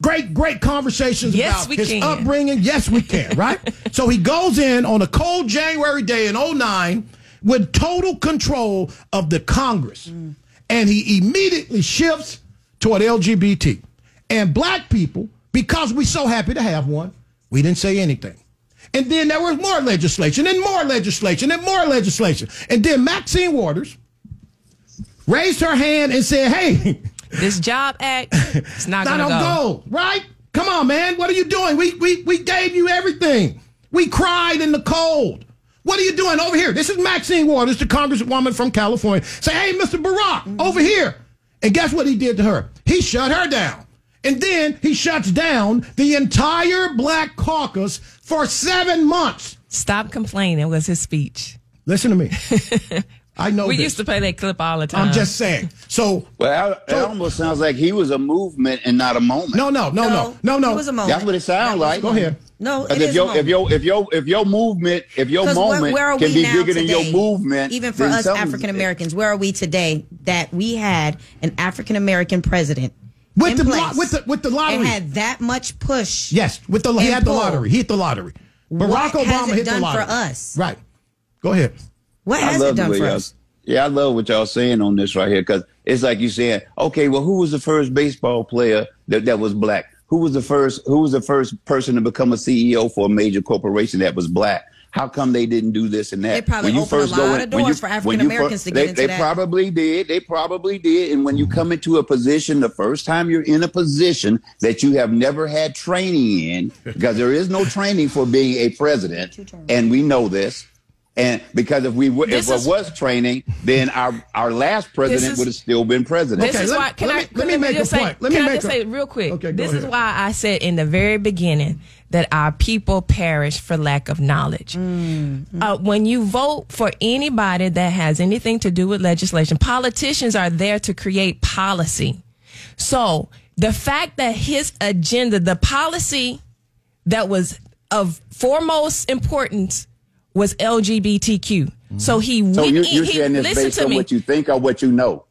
Great, great conversations Yes, about his can. upbringing. Yes, we can, right? so he goes in on a cold January day in 09, with total control of the Congress. Mm. And he immediately shifts toward LGBT. And black people, because we're so happy to have one, we didn't say anything. And then there was more legislation and more legislation and more legislation. And then Maxine Waters raised her hand and said, hey, This Job Act, it's not to on go. right? Come on, man. What are you doing? We, we, we gave you everything. We cried in the cold. What are you doing over here? This is Maxine Waters, the congresswoman from California. Say, hey, Mr. Barack, over here. And guess what he did to her? He shut her down. And then he shuts down the entire black caucus for seven months. Stop complaining was his speech. Listen to me. I know we this. used to play that clip all the time. I'm just saying. So, Well, it almost sounds like he was a movement and not a moment. no, no, no, no, no, no. It was a moment. That's what it sounds like. Go ahead. No, Because it if is your a if your if your if your movement if your 'Cause where- moment where are can we be now bigger than your movement, Even for us African Americans, where are we today that we had an African American president With the place lo- with the with the lottery. and had that much push? Yes, with the he and had the pull. lottery. He hit the lottery. Barack What Obama has it hit done the for us? Right. Go ahead. What I has love it the done for us? Yeah, I love what y'all saying on this right here because it's like you saying, okay, well, who was the first baseball player that, that was black? Who was the first? Who was the first person to become a CEO for a major corporation that was black? How come they didn't do this and that? They probably opened a lot of when doors for when African you Americans to get they, into they that. probably did. They probably did. And when you come into a position, the first time you're in a position that you have never had training in, because there is no training for being a president, and we know this. And because if we were, if This there is- was training, then our our last president is- would have still been president. This is let- why. Can let I me- let me can I make a say, point. Let me I make just a- say real quick? Okay, go this is why I said in the very beginning that our people perish for lack of knowledge. Mm-hmm. Uh, when you vote for anybody that has anything to do with legislation, politicians are there to create policy. So the fact that his agenda, the policy that was of foremost importance was LGBTQ. So he So went you, in, you're he, saying this listen based to on me. what you think or what you know?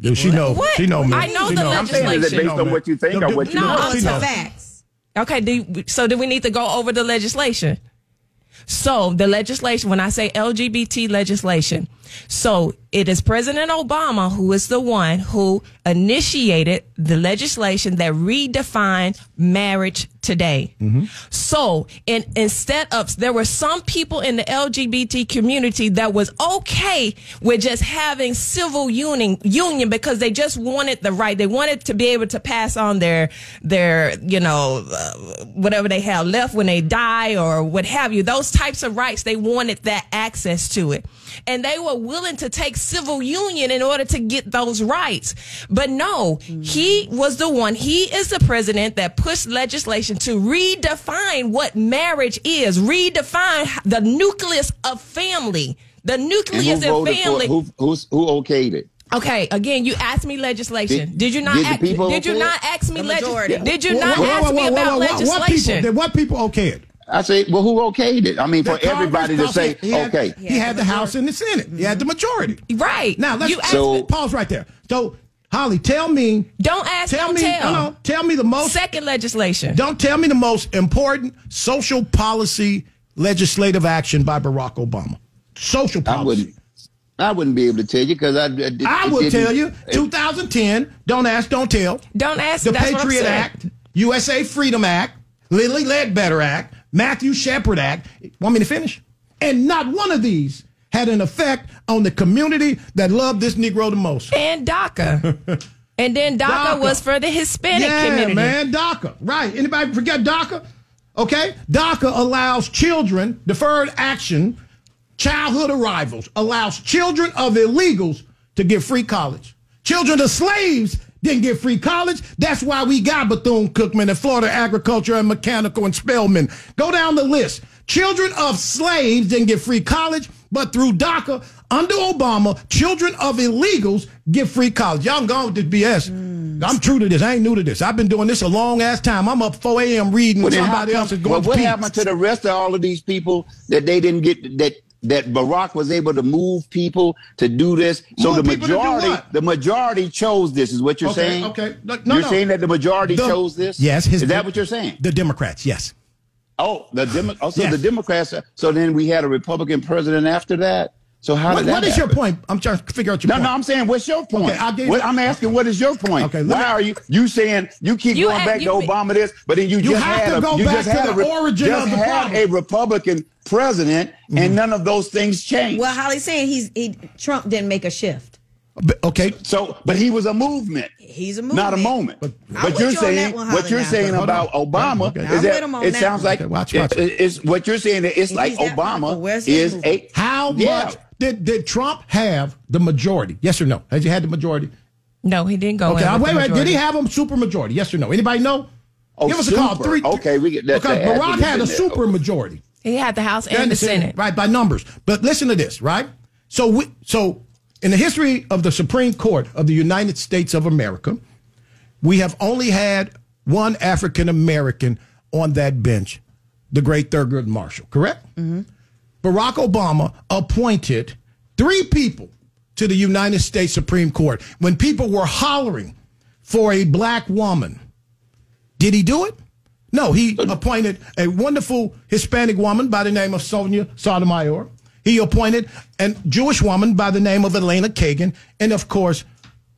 Yeah, she know. What? She know, man. I know She the know. I'm saying is it based on what you think or what you No, know? I'm She so know. Facts. Okay, do, so do we need to go over the legislation? So the legislation, when I say LGBT legislation, so it is President Obama who is the one who initiated the legislation that redefined marriage today. So in, instead of, there were some people in the LGBT community that was okay with just having civil union, union because they just wanted the right. They wanted to be able to pass on their, their, you know, uh, whatever they have left when they die or what have you. Those types of rights, they wanted that access to it. And they were willing to take civil union in order to get those rights. But no, he was the one, he is the president that pushed legislation to redefine what marriage is, redefine the nucleus of family. The And nucleus of voted for family. it? Who, who's, who okayed it? Okay, again, you asked me legislation. Did- Did, you not? did ask, did you okay not ask me legislation? majority. Did you Whoa, not whoa, ask whoa, me whoa, about whoa, whoa. What people, legislation? what people okayed? I say, well, who okayed it? I mean, for The everybody to say, he had, okay. He had the House and the Senate. He had the majority. Right. Now let's You asked So- me- pause right there. So, Holly, tell me. Don't ask, Tell don't me. tell. no, no, tell me the most. Second legislation. Don't tell me the most important social policy legislative action by Barack Obama. Social I policy. wouldn't. I wouldn't be able to tell you because I. I, I will tell you. 2010. Don't ask, don't tell. Don't ask. The that's what I'm Patriot. Act, USA Freedom Act, Lilly Ledbetter Act, Matthew Shepard Act. Want me to finish? And not one of these had an effect on the community that loved this Negro the most. And DACA. and then DACA, DACA. was for the Hispanic yeah, community. man, DACA. Right. Anybody forget DACA? Okay? DACA allows children, deferred action, childhood arrivals, allows children of illegals to get free college. Children of slaves didn't get free college. That's why we got Bethune Cookman and Florida Agriculture and Mechanical and Spelman. Go down the list. Children of slaves didn't get free college, but through DACA, under Obama, children of illegals get free college. Y'all gone with this BS. Mm. I'm true to this. I ain't new to this. I've been doing this a long ass time. I'm up 4 a.m. reading Well, somebody come- else is well, going what to happened to the rest of all of these people that they didn't get that that Barack was able to move people to do this? So Move the people to do majority, the majority chose this. Is what you're Okay, saying? okay. No, no, you're no. saying that the majority The- chose this? Yes. his- is that what you're saying? The Democrats, yes. Oh, the Demo- oh, so Yes. the Democrats. So then we had a Republican president after that. So how What, did that what is your point? I'm trying to figure out your No, point. no, no, I'm saying, what's your point? Okay, I'll give What- you- I'm asking, what is your point? Okay, let Why me- are you you saying you keep You going had- back you- to Obama this, but then you, You just have had to a, go you back just to had the a, Re- origin just of the had problem. a Republican president, Mm-hmm. and none of those things changed. Well, Holly's saying he's he Trump didn't make a shift. But- okay, so, but he was a movement. He's a movement. Not a moment. I'm But, you're you saying one, what you're now. saying Hold about on. Obama Okay. is I'm that with him on it sounds one. like Okay, watch, watch. it- it's what you're saying. That it's He's like Obama Michael. Where's his is a How Yeah. much did, did Trump have the majority? Yes or no? Has he had the majority? No, he didn't go Okay, in. wait, wait. Did he have a super majority? Yes or no? Anybody know? Oh, Give us a call. Three. Okay, we get that. Because that Barack had a been there. super majority. He had the House You and the understand? Senate. right? By numbers. But listen to this, right? So, we, so in the history of the Supreme Court of the United States of America, we have only had one African American on that bench, the great Thurgood Marshall. Correct? Mm-hmm. Barack Obama appointed three people to the United States Supreme Court when people were hollering for a black woman. Did he do it? No, he appointed a wonderful Hispanic woman by the name of Sonia Sotomayor. He appointed a Jewish woman by the name of Elena Kagan, and of course,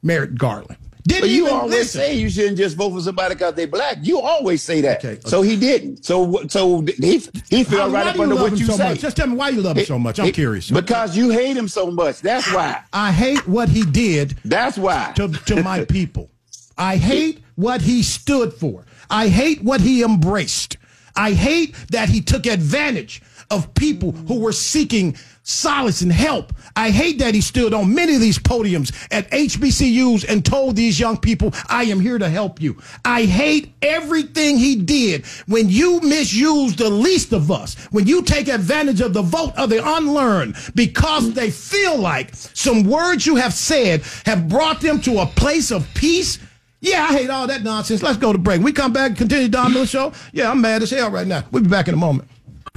Merrick Garland. Didn't But you always listen. say you shouldn't just vote for somebody because they black. You always say that. Okay, So he didn't. So so he he fell right up under what you so say. much? Just tell me why you love him so much. I'm It- curious. Because you hate him so much. That's why. I hate what he did That's why. to, to my people. I hate what he stood for. I hate what he embraced. I hate that he took advantage of people who were seeking solace and help. I hate that he stood on many of these podiums at HBCUs and told these young people, I am here to help you. I hate everything he did when you misuse the least of us, when you take advantage of the vote of the unlearned because they feel like some words you have said have brought them to a place of peace. Yeah, I hate all that nonsense. Let's go to break. We come back, and continue Don Miller Show. Yeah, I'm mad as hell right now. We'll be back in a moment.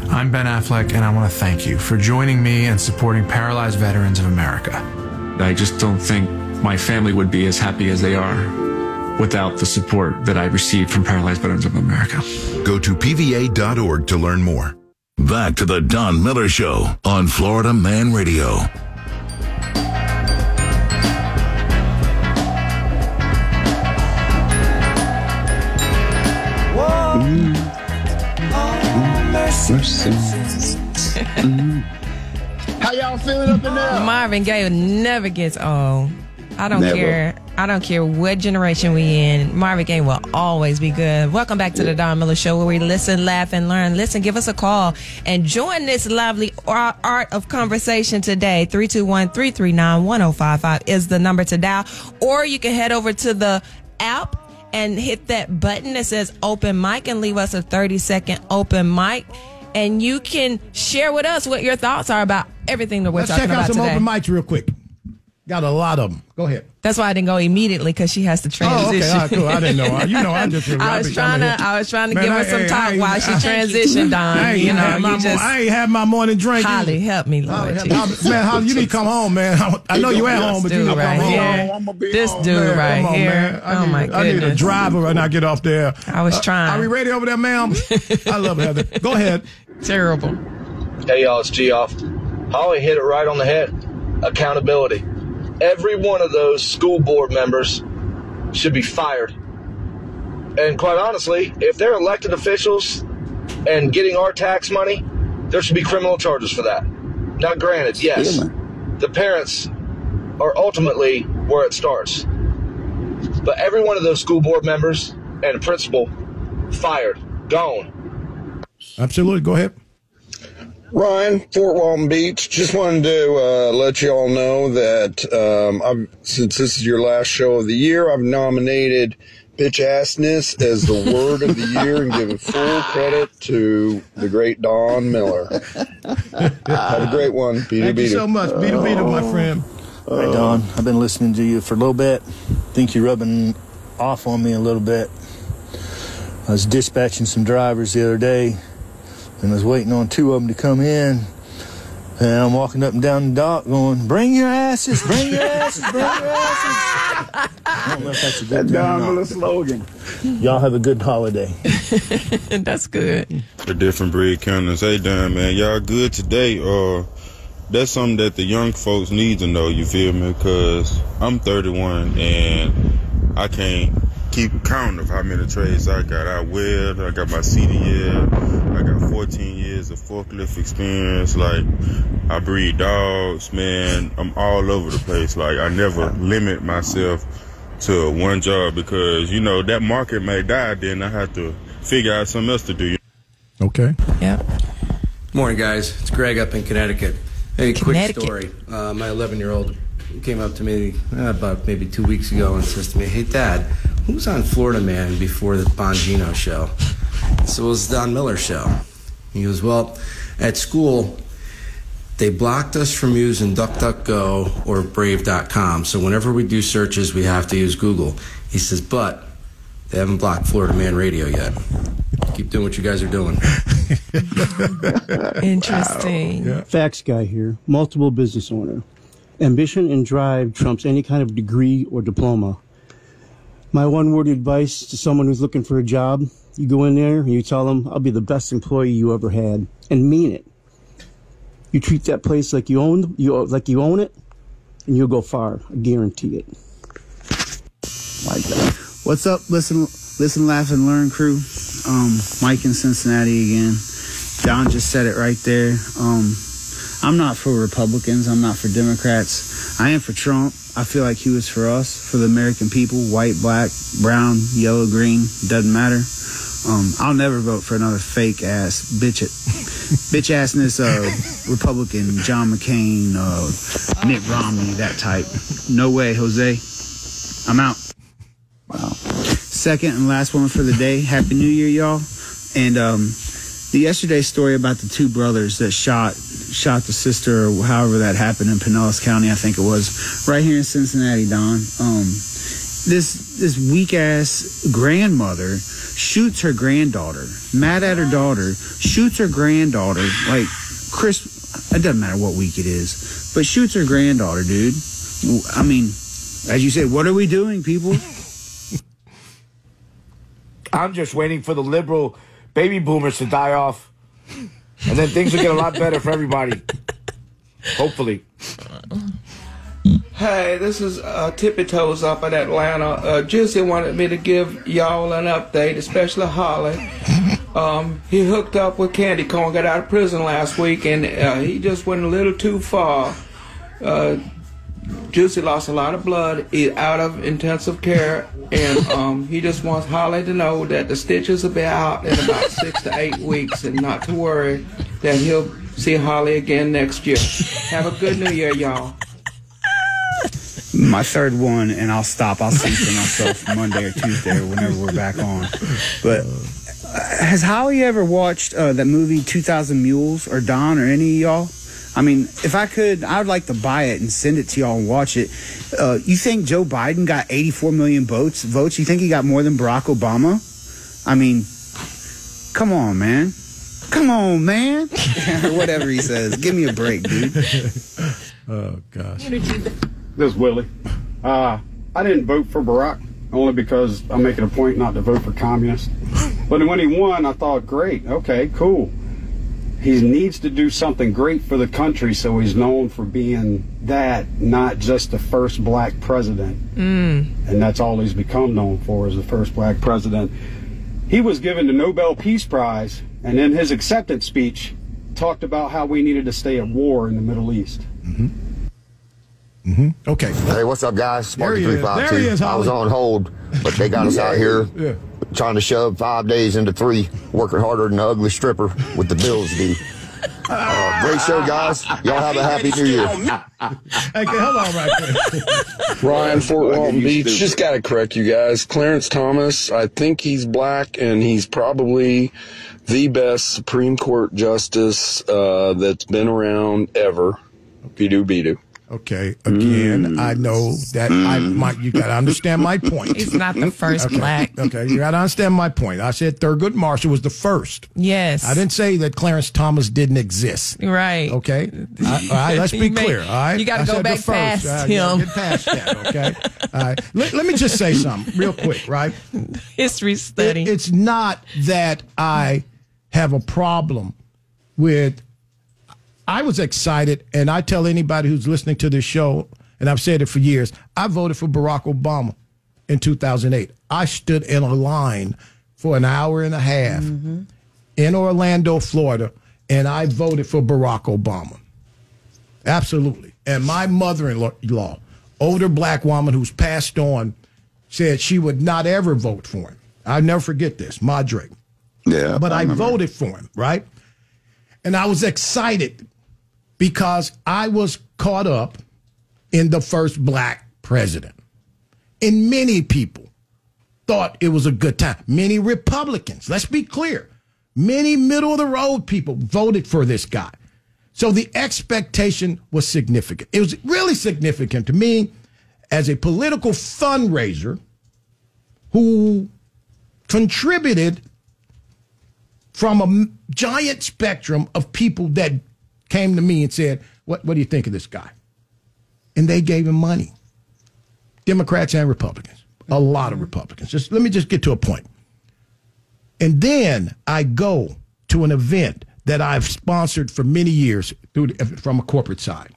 I'm Ben Affleck, and I want to thank you for joining me and supporting Paralyzed Veterans of America. I just don't think my family would be as happy as they are without the support that I received from Paralyzed Veterans of America. Go to PVA.org to learn more. Back to the Don Miller Show on Florida Man Radio. How y'all feeling up in there? Marvin Gaye never gets old. I don't Never. care. I don't care what generation we in. Marvin Gaye will always be good. Welcome back to the Don Miller Show, where we listen, laugh, and learn. Listen, give us a call and join this lovely art of conversation today. 321-339-1055 is the number to dial, or you can head over to the app and hit that button that says open mic and leave us a 30 second open mic. And you can share with us what your thoughts are about everything that we're talking about. today. Let's check out some today. open mics real quick. Got a lot of them. Go ahead. That's why I didn't go immediately because she has to transition. Oh, okay. All right, cool. I didn't know. You know, I just. I was trying to. I was trying to Man, give her some hey, talk I- while she I- transitioned. Don, I ain't you know, had my mo- I ain't had my morning drink. Holly, either. help me, Lord. help- Jesus. man, Holly, you need to come home, man. I know you at home, but you Dude need to right come here. home. This dude Man, right come on, here. man. I oh need, my I need a driver when I get off there. I was Uh, trying. Are we ready over there, ma'am? I love Heather. Go ahead. Terrible. Hey y'all, it's G off. Holly hit it right on the head. Accountability. Every one of those school board members should be fired. And quite honestly, if they're elected officials and getting our tax money, there should be criminal charges for that. Now, granted, yes, the parents are ultimately where it starts. But every one of those school board members and principal fired, gone. Absolutely. Go ahead. Ryan, Fort Walton Beach. Just wanted to uh, let you all know that um, I've, since this is your last show of the year, I've nominated bitch assness as the word of the year and given full credit to the great Don Miller. Have a great one. Beat Thank you so much. Beat a beat my friend. Hey Don, I've been listening to you for a little bit. Think you're rubbing off on me a little bit. I was dispatching some drivers the other day and I was waiting on two of them to come in. And I'm walking up and down the dock going, bring your asses, bring your asses, bring your asses. I don't know if that's a good That thing or Don not. Miller slogan. Y'all have a good holiday. That's good. The different breed counters. Hey, damn, man, y'all good today? Uh, that's something that the young folks need to know. You feel me? Because I'm 31 and I can't keep count of how many trades I got. I weld, I got my CDL, I got 14 years of forklift experience. Like, I breed dogs, man. I'm all over the place. Like, I never limit myself to one job because, you know, that market may die, then I have to figure out something else to do. Okay. Yeah. Morning, guys. It's Greg up in Connecticut. Hey, quick story. Uh, my 11 year old came up to me uh, about maybe two weeks ago and says to me, Hey, Dad, who was on Florida Man before the Bongino show? So it was Don Miller show. He goes, Well, at school, they blocked us from using DuckDuckGo or Brave.com. So whenever we do searches, we have to use Google. He says, But they haven't blocked Florida Man Radio yet. Keep doing what you guys are doing. Interesting. Facts guy here, multiple business owner. Ambition and drive trumps any kind of degree or diploma. My one word advice to someone who's looking for a job you go in there and you tell them, I'll be the best employee you ever had, and mean it. You treat that place like you own you like you own it, and you'll go far. I guarantee it. What's up? Listen, listen, laugh, and learn, crew. Um, Mike in Cincinnati again. Don just said it right there. Um, I'm not for Republicans. I'm not for Democrats. I am for Trump. I feel like he was for us, for the American people, white, black, brown, yellow, green, doesn't matter. Um, I'll never vote for another fake ass bitch it, bitch assness uh, Republican John McCain, uh, Mitt Romney, that type. No way, Jose. I'm out. Wow. Second and last one for the day. Happy New Year, y'all. And um, the yesterday story about the two brothers that shot shot the sister, or however that happened in Pinellas County, I think it was, right here in Cincinnati, Don. Um, this this weak ass grandmother shoots her granddaughter, mad at her daughter, shoots her granddaughter like Chris. It doesn't matter what week it is, but shoots her granddaughter, dude. I mean, as you said, what are we doing, people? I'm just waiting for the liberal baby boomers to die off. And then things will get a lot better for everybody. Hopefully. Hey, this is uh, Tippy Toes up in Atlanta. Uh, Juicy wanted me to give y'all an update, especially Holly. Um, he hooked up with Candy Corn, got out of prison last week, and uh, he just went a little too far. Uh, Juicy lost a lot of blood, he out of intensive care, and um, he just wants Holly to know that the stitches will be out in about six to eight weeks, and not to worry that he'll see Holly again next year. Have a good New Year, y'all. My third one, and I'll stop. I'll censor myself Monday or Tuesday or whenever we're back on. But uh, has Holly ever watched uh, that movie 2000 Mules or Don or any of y'all? I mean, if I could, I would like to buy it and send it to y'all and watch it. Uh, you think Joe Biden got 84 million votes? Votes? You think he got more than Barack Obama? I mean, come on, man. Come on, man. or whatever he says. Give me a break, dude. Oh gosh. This is Willie. Uh, I didn't vote for Barack only because I'm making a point not to vote for communists. But when he won, I thought, great, okay, cool. He needs to do something great for the country, so he's known for being that, not just the first black president. Mm. And that's all he's become known for is the first black president. He was given the Nobel Peace Prize, and in his acceptance speech, talked about how we needed to stay at war in the Middle East. Mm-hmm. Okay. Hey, what's up, guys? There he Sparky is. There he is, 352. I was on hold, but they got us out here Yeah. trying to shove five days into three, working harder than the ugly stripper with the bills due. Uh, great show, guys. Y'all have a happy new year. Hey, hold on right quick. Ryan, Fort Walton Beach. Just got to correct you guys. Clarence Thomas, I think he's black, and he's probably the best Supreme Court justice uh, that's been around ever. Be do, be Bidu. Okay. Again, mm. I know that I mm. my you got to understand my point. He's not the first okay. black. Okay, you got to understand my point. I said Thurgood Marshall was the first. Yes. I didn't say that Clarence Thomas didn't exist. Right. Okay. I- all right. Let's be You may- clear. All right. you gotta I go said the back first. past All right, you gotta him. Get past that. Okay. All right. Let, let me just say something real quick. Right. History study. It- it's not that I have a problem with. I was excited, and I tell anybody who's listening to this show, and I've said it for years. I voted for Barack Obama in 2008. I stood in a line for an hour and a half mm-hmm. in Orlando, Florida, and I voted for Barack Obama. Absolutely. And my mother in law, older black woman who's passed on, said she would not ever vote for him. I'll never forget this, Ma Drake. Yeah. But I, remember. voted for him, right? And I was excited because I was caught up in the first black president. And many people thought it was a good time. Many Republicans, let's be clear, many middle of the road people voted for this guy. So the expectation was significant. It was really significant to me as a political fundraiser who contributed from a giant spectrum of people that came to me and said, what, what do you think of this guy? And they gave him money. Democrats and Republicans, a lot of mm-hmm. Republicans. Just let me just get to a point. And then I go to an event that I've sponsored for many years through the, uh, from a corporate side.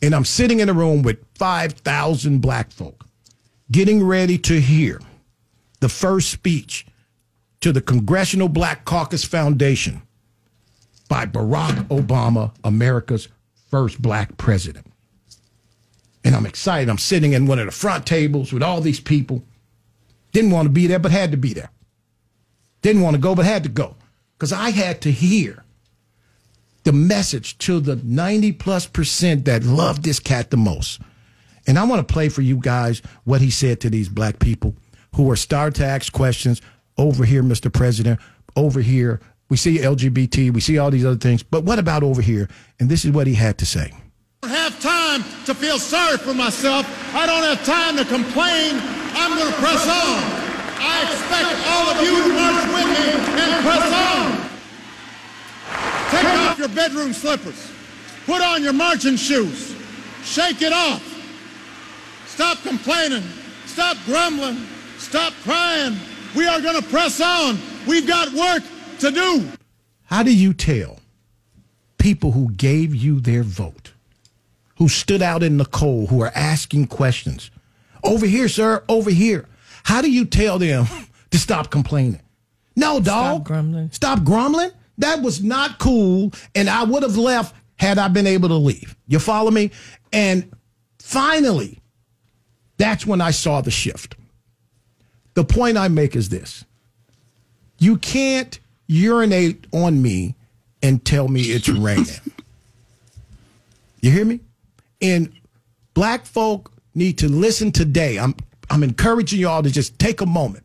And I'm sitting in a room with 5,000 black folk getting ready to hear the first speech to the Congressional Black Caucus Foundation by Barack Obama, America's first black president. And I'm excited. I'm sitting in one of the front tables with all these people. Didn't want to be there, but had to be there. Didn't want to go, but had to go. Because I had to hear the message to the 90 plus percent that love this cat the most. And I want to play for you guys what he said to these black people who are starting to ask questions over here, Mr. President, over here. We see LGBT, we see all these other things, but what about over here? And this is what he had to say. I don't have time to feel sorry for myself. I don't have time to complain. I'm going to press on. I expect all of you to march with me and press on. Take off your bedroom slippers. Put on your marching shoes. Shake it off. Stop complaining. Stop grumbling. Stop crying. We are going to press on. We've got work to do. How do you tell people who gave you their vote, who stood out in the cold, who are asking questions? Over here, sir, over here. How do you tell them to stop complaining? No, dog. Stop grumbling. Stop grumbling? That was not cool, and I would have left had I been able to leave. You follow me? And finally, that's when I saw the shift. The point I make is this you can't urinate on me and tell me it's raining. You hear me? And black folk need to listen today. I'm I'm encouraging y'all to just take a moment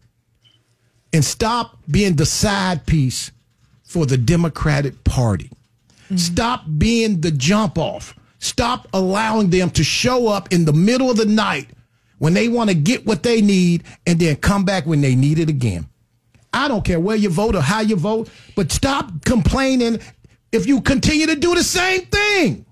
and stop being the side piece for the Democratic Party. Mm-hmm. Stop being the jump off. Stop allowing them to show up in the middle of the night when they want to get what they need and then come back when they need it again. I don't care where you vote or how you vote, but stop complaining if you continue to do the same thing.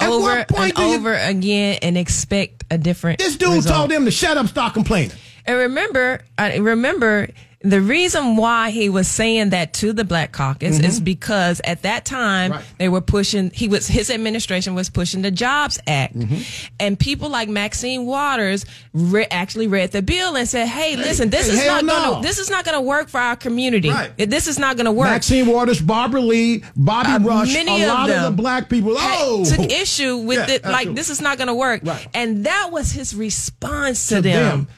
At over and do you- over again and expect a different. This dude result. told them to shut up, stop complaining. And remember, I remember the reason why he was saying that to the Black Caucus Mhm. is because at that time they were pushing. He was his administration was pushing the Jobs Act, Mm-hmm. and people like Maxine Waters re- actually read the bill and said, "Hey, listen, this hey, is not no. gonna this is not gonna work for our community. Right. This is not gonna work." Maxine Waters, Barbara Lee, Bobby Uh, Rush, many a of lot of, the black people. Oh, took issue with Yeah, it. Like this is not going to work, and that was his response to, To them. them.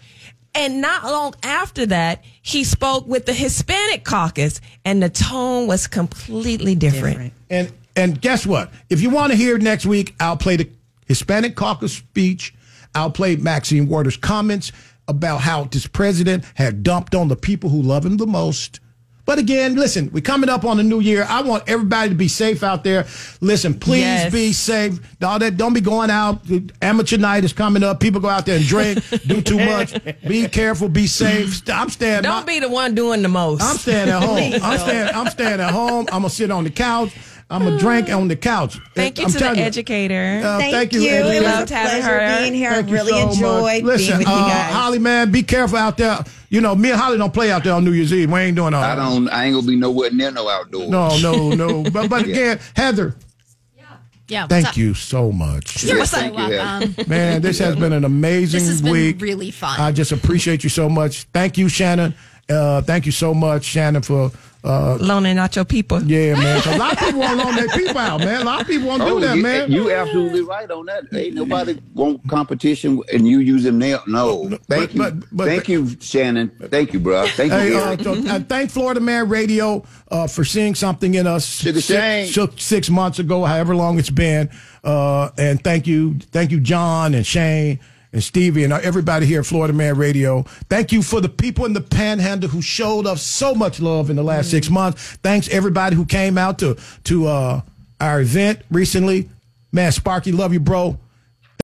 And not long after that, he spoke with the Hispanic caucus, and the tone was completely different. And and guess what? If you want to hear next week, I'll play the Hispanic caucus speech. I'll play Maxine Waters' comments about how this president had dumped on the people who love him the most But again, listen, we're coming up on the new year. I want everybody to be safe out there. Listen, please Yes. be safe. All that, don't be going out. Amateur night is coming up. People go out there and drink, do too much. Be careful. Be safe. I'm staying. Don't be the one doing the most. I'm staying at home. I'm staying. I'm staying at home. I'm gonna sit on the couch. I'm gonna drink on the couch. Thank you I'm to the you. educator. Uh, Thank, thank you, you. educator. It Loved having pleasure her. being here. Thank I you really so much. enjoyed Listen, being with uh, you guys. Holly, man, be careful out there. You know, me and Holly don't play out there on New Year's Eve. We ain't doing all I don't. I ain't gonna be nowhere near no outdoors. No, no, no. But but Yeah. again, Heather, Yeah. Yeah thank up? you so much. You're Yes, so thank you, welcome. Man, this has been an amazing This has been week. really fun. I just appreciate you so much. Thank you, Shannon. Uh, thank you so much, Shannon, for uh, Loaning out your people. yeah, man. a lot of people want to loan their people out, man. A lot of people want to do that, Oh, you, man. You absolutely right on that. Ain't nobody want competition, and you use them now. No, thank but- you, but- but- thank you, Shannon. Thank you, bro. Thank you. Hey, uh, so, uh, thank Florida Man Radio uh, for seeing something in us Sugar six, Shane. six- six months ago, however long it's been. Uh, and thank you, thank you, John and Shane and Stevie and everybody here at Florida Man Radio. Thank you for the people in the Panhandle who showed us so much love in the last six months. Thanks everybody who came out to to uh, our event recently. Man, Sparky, love you, bro.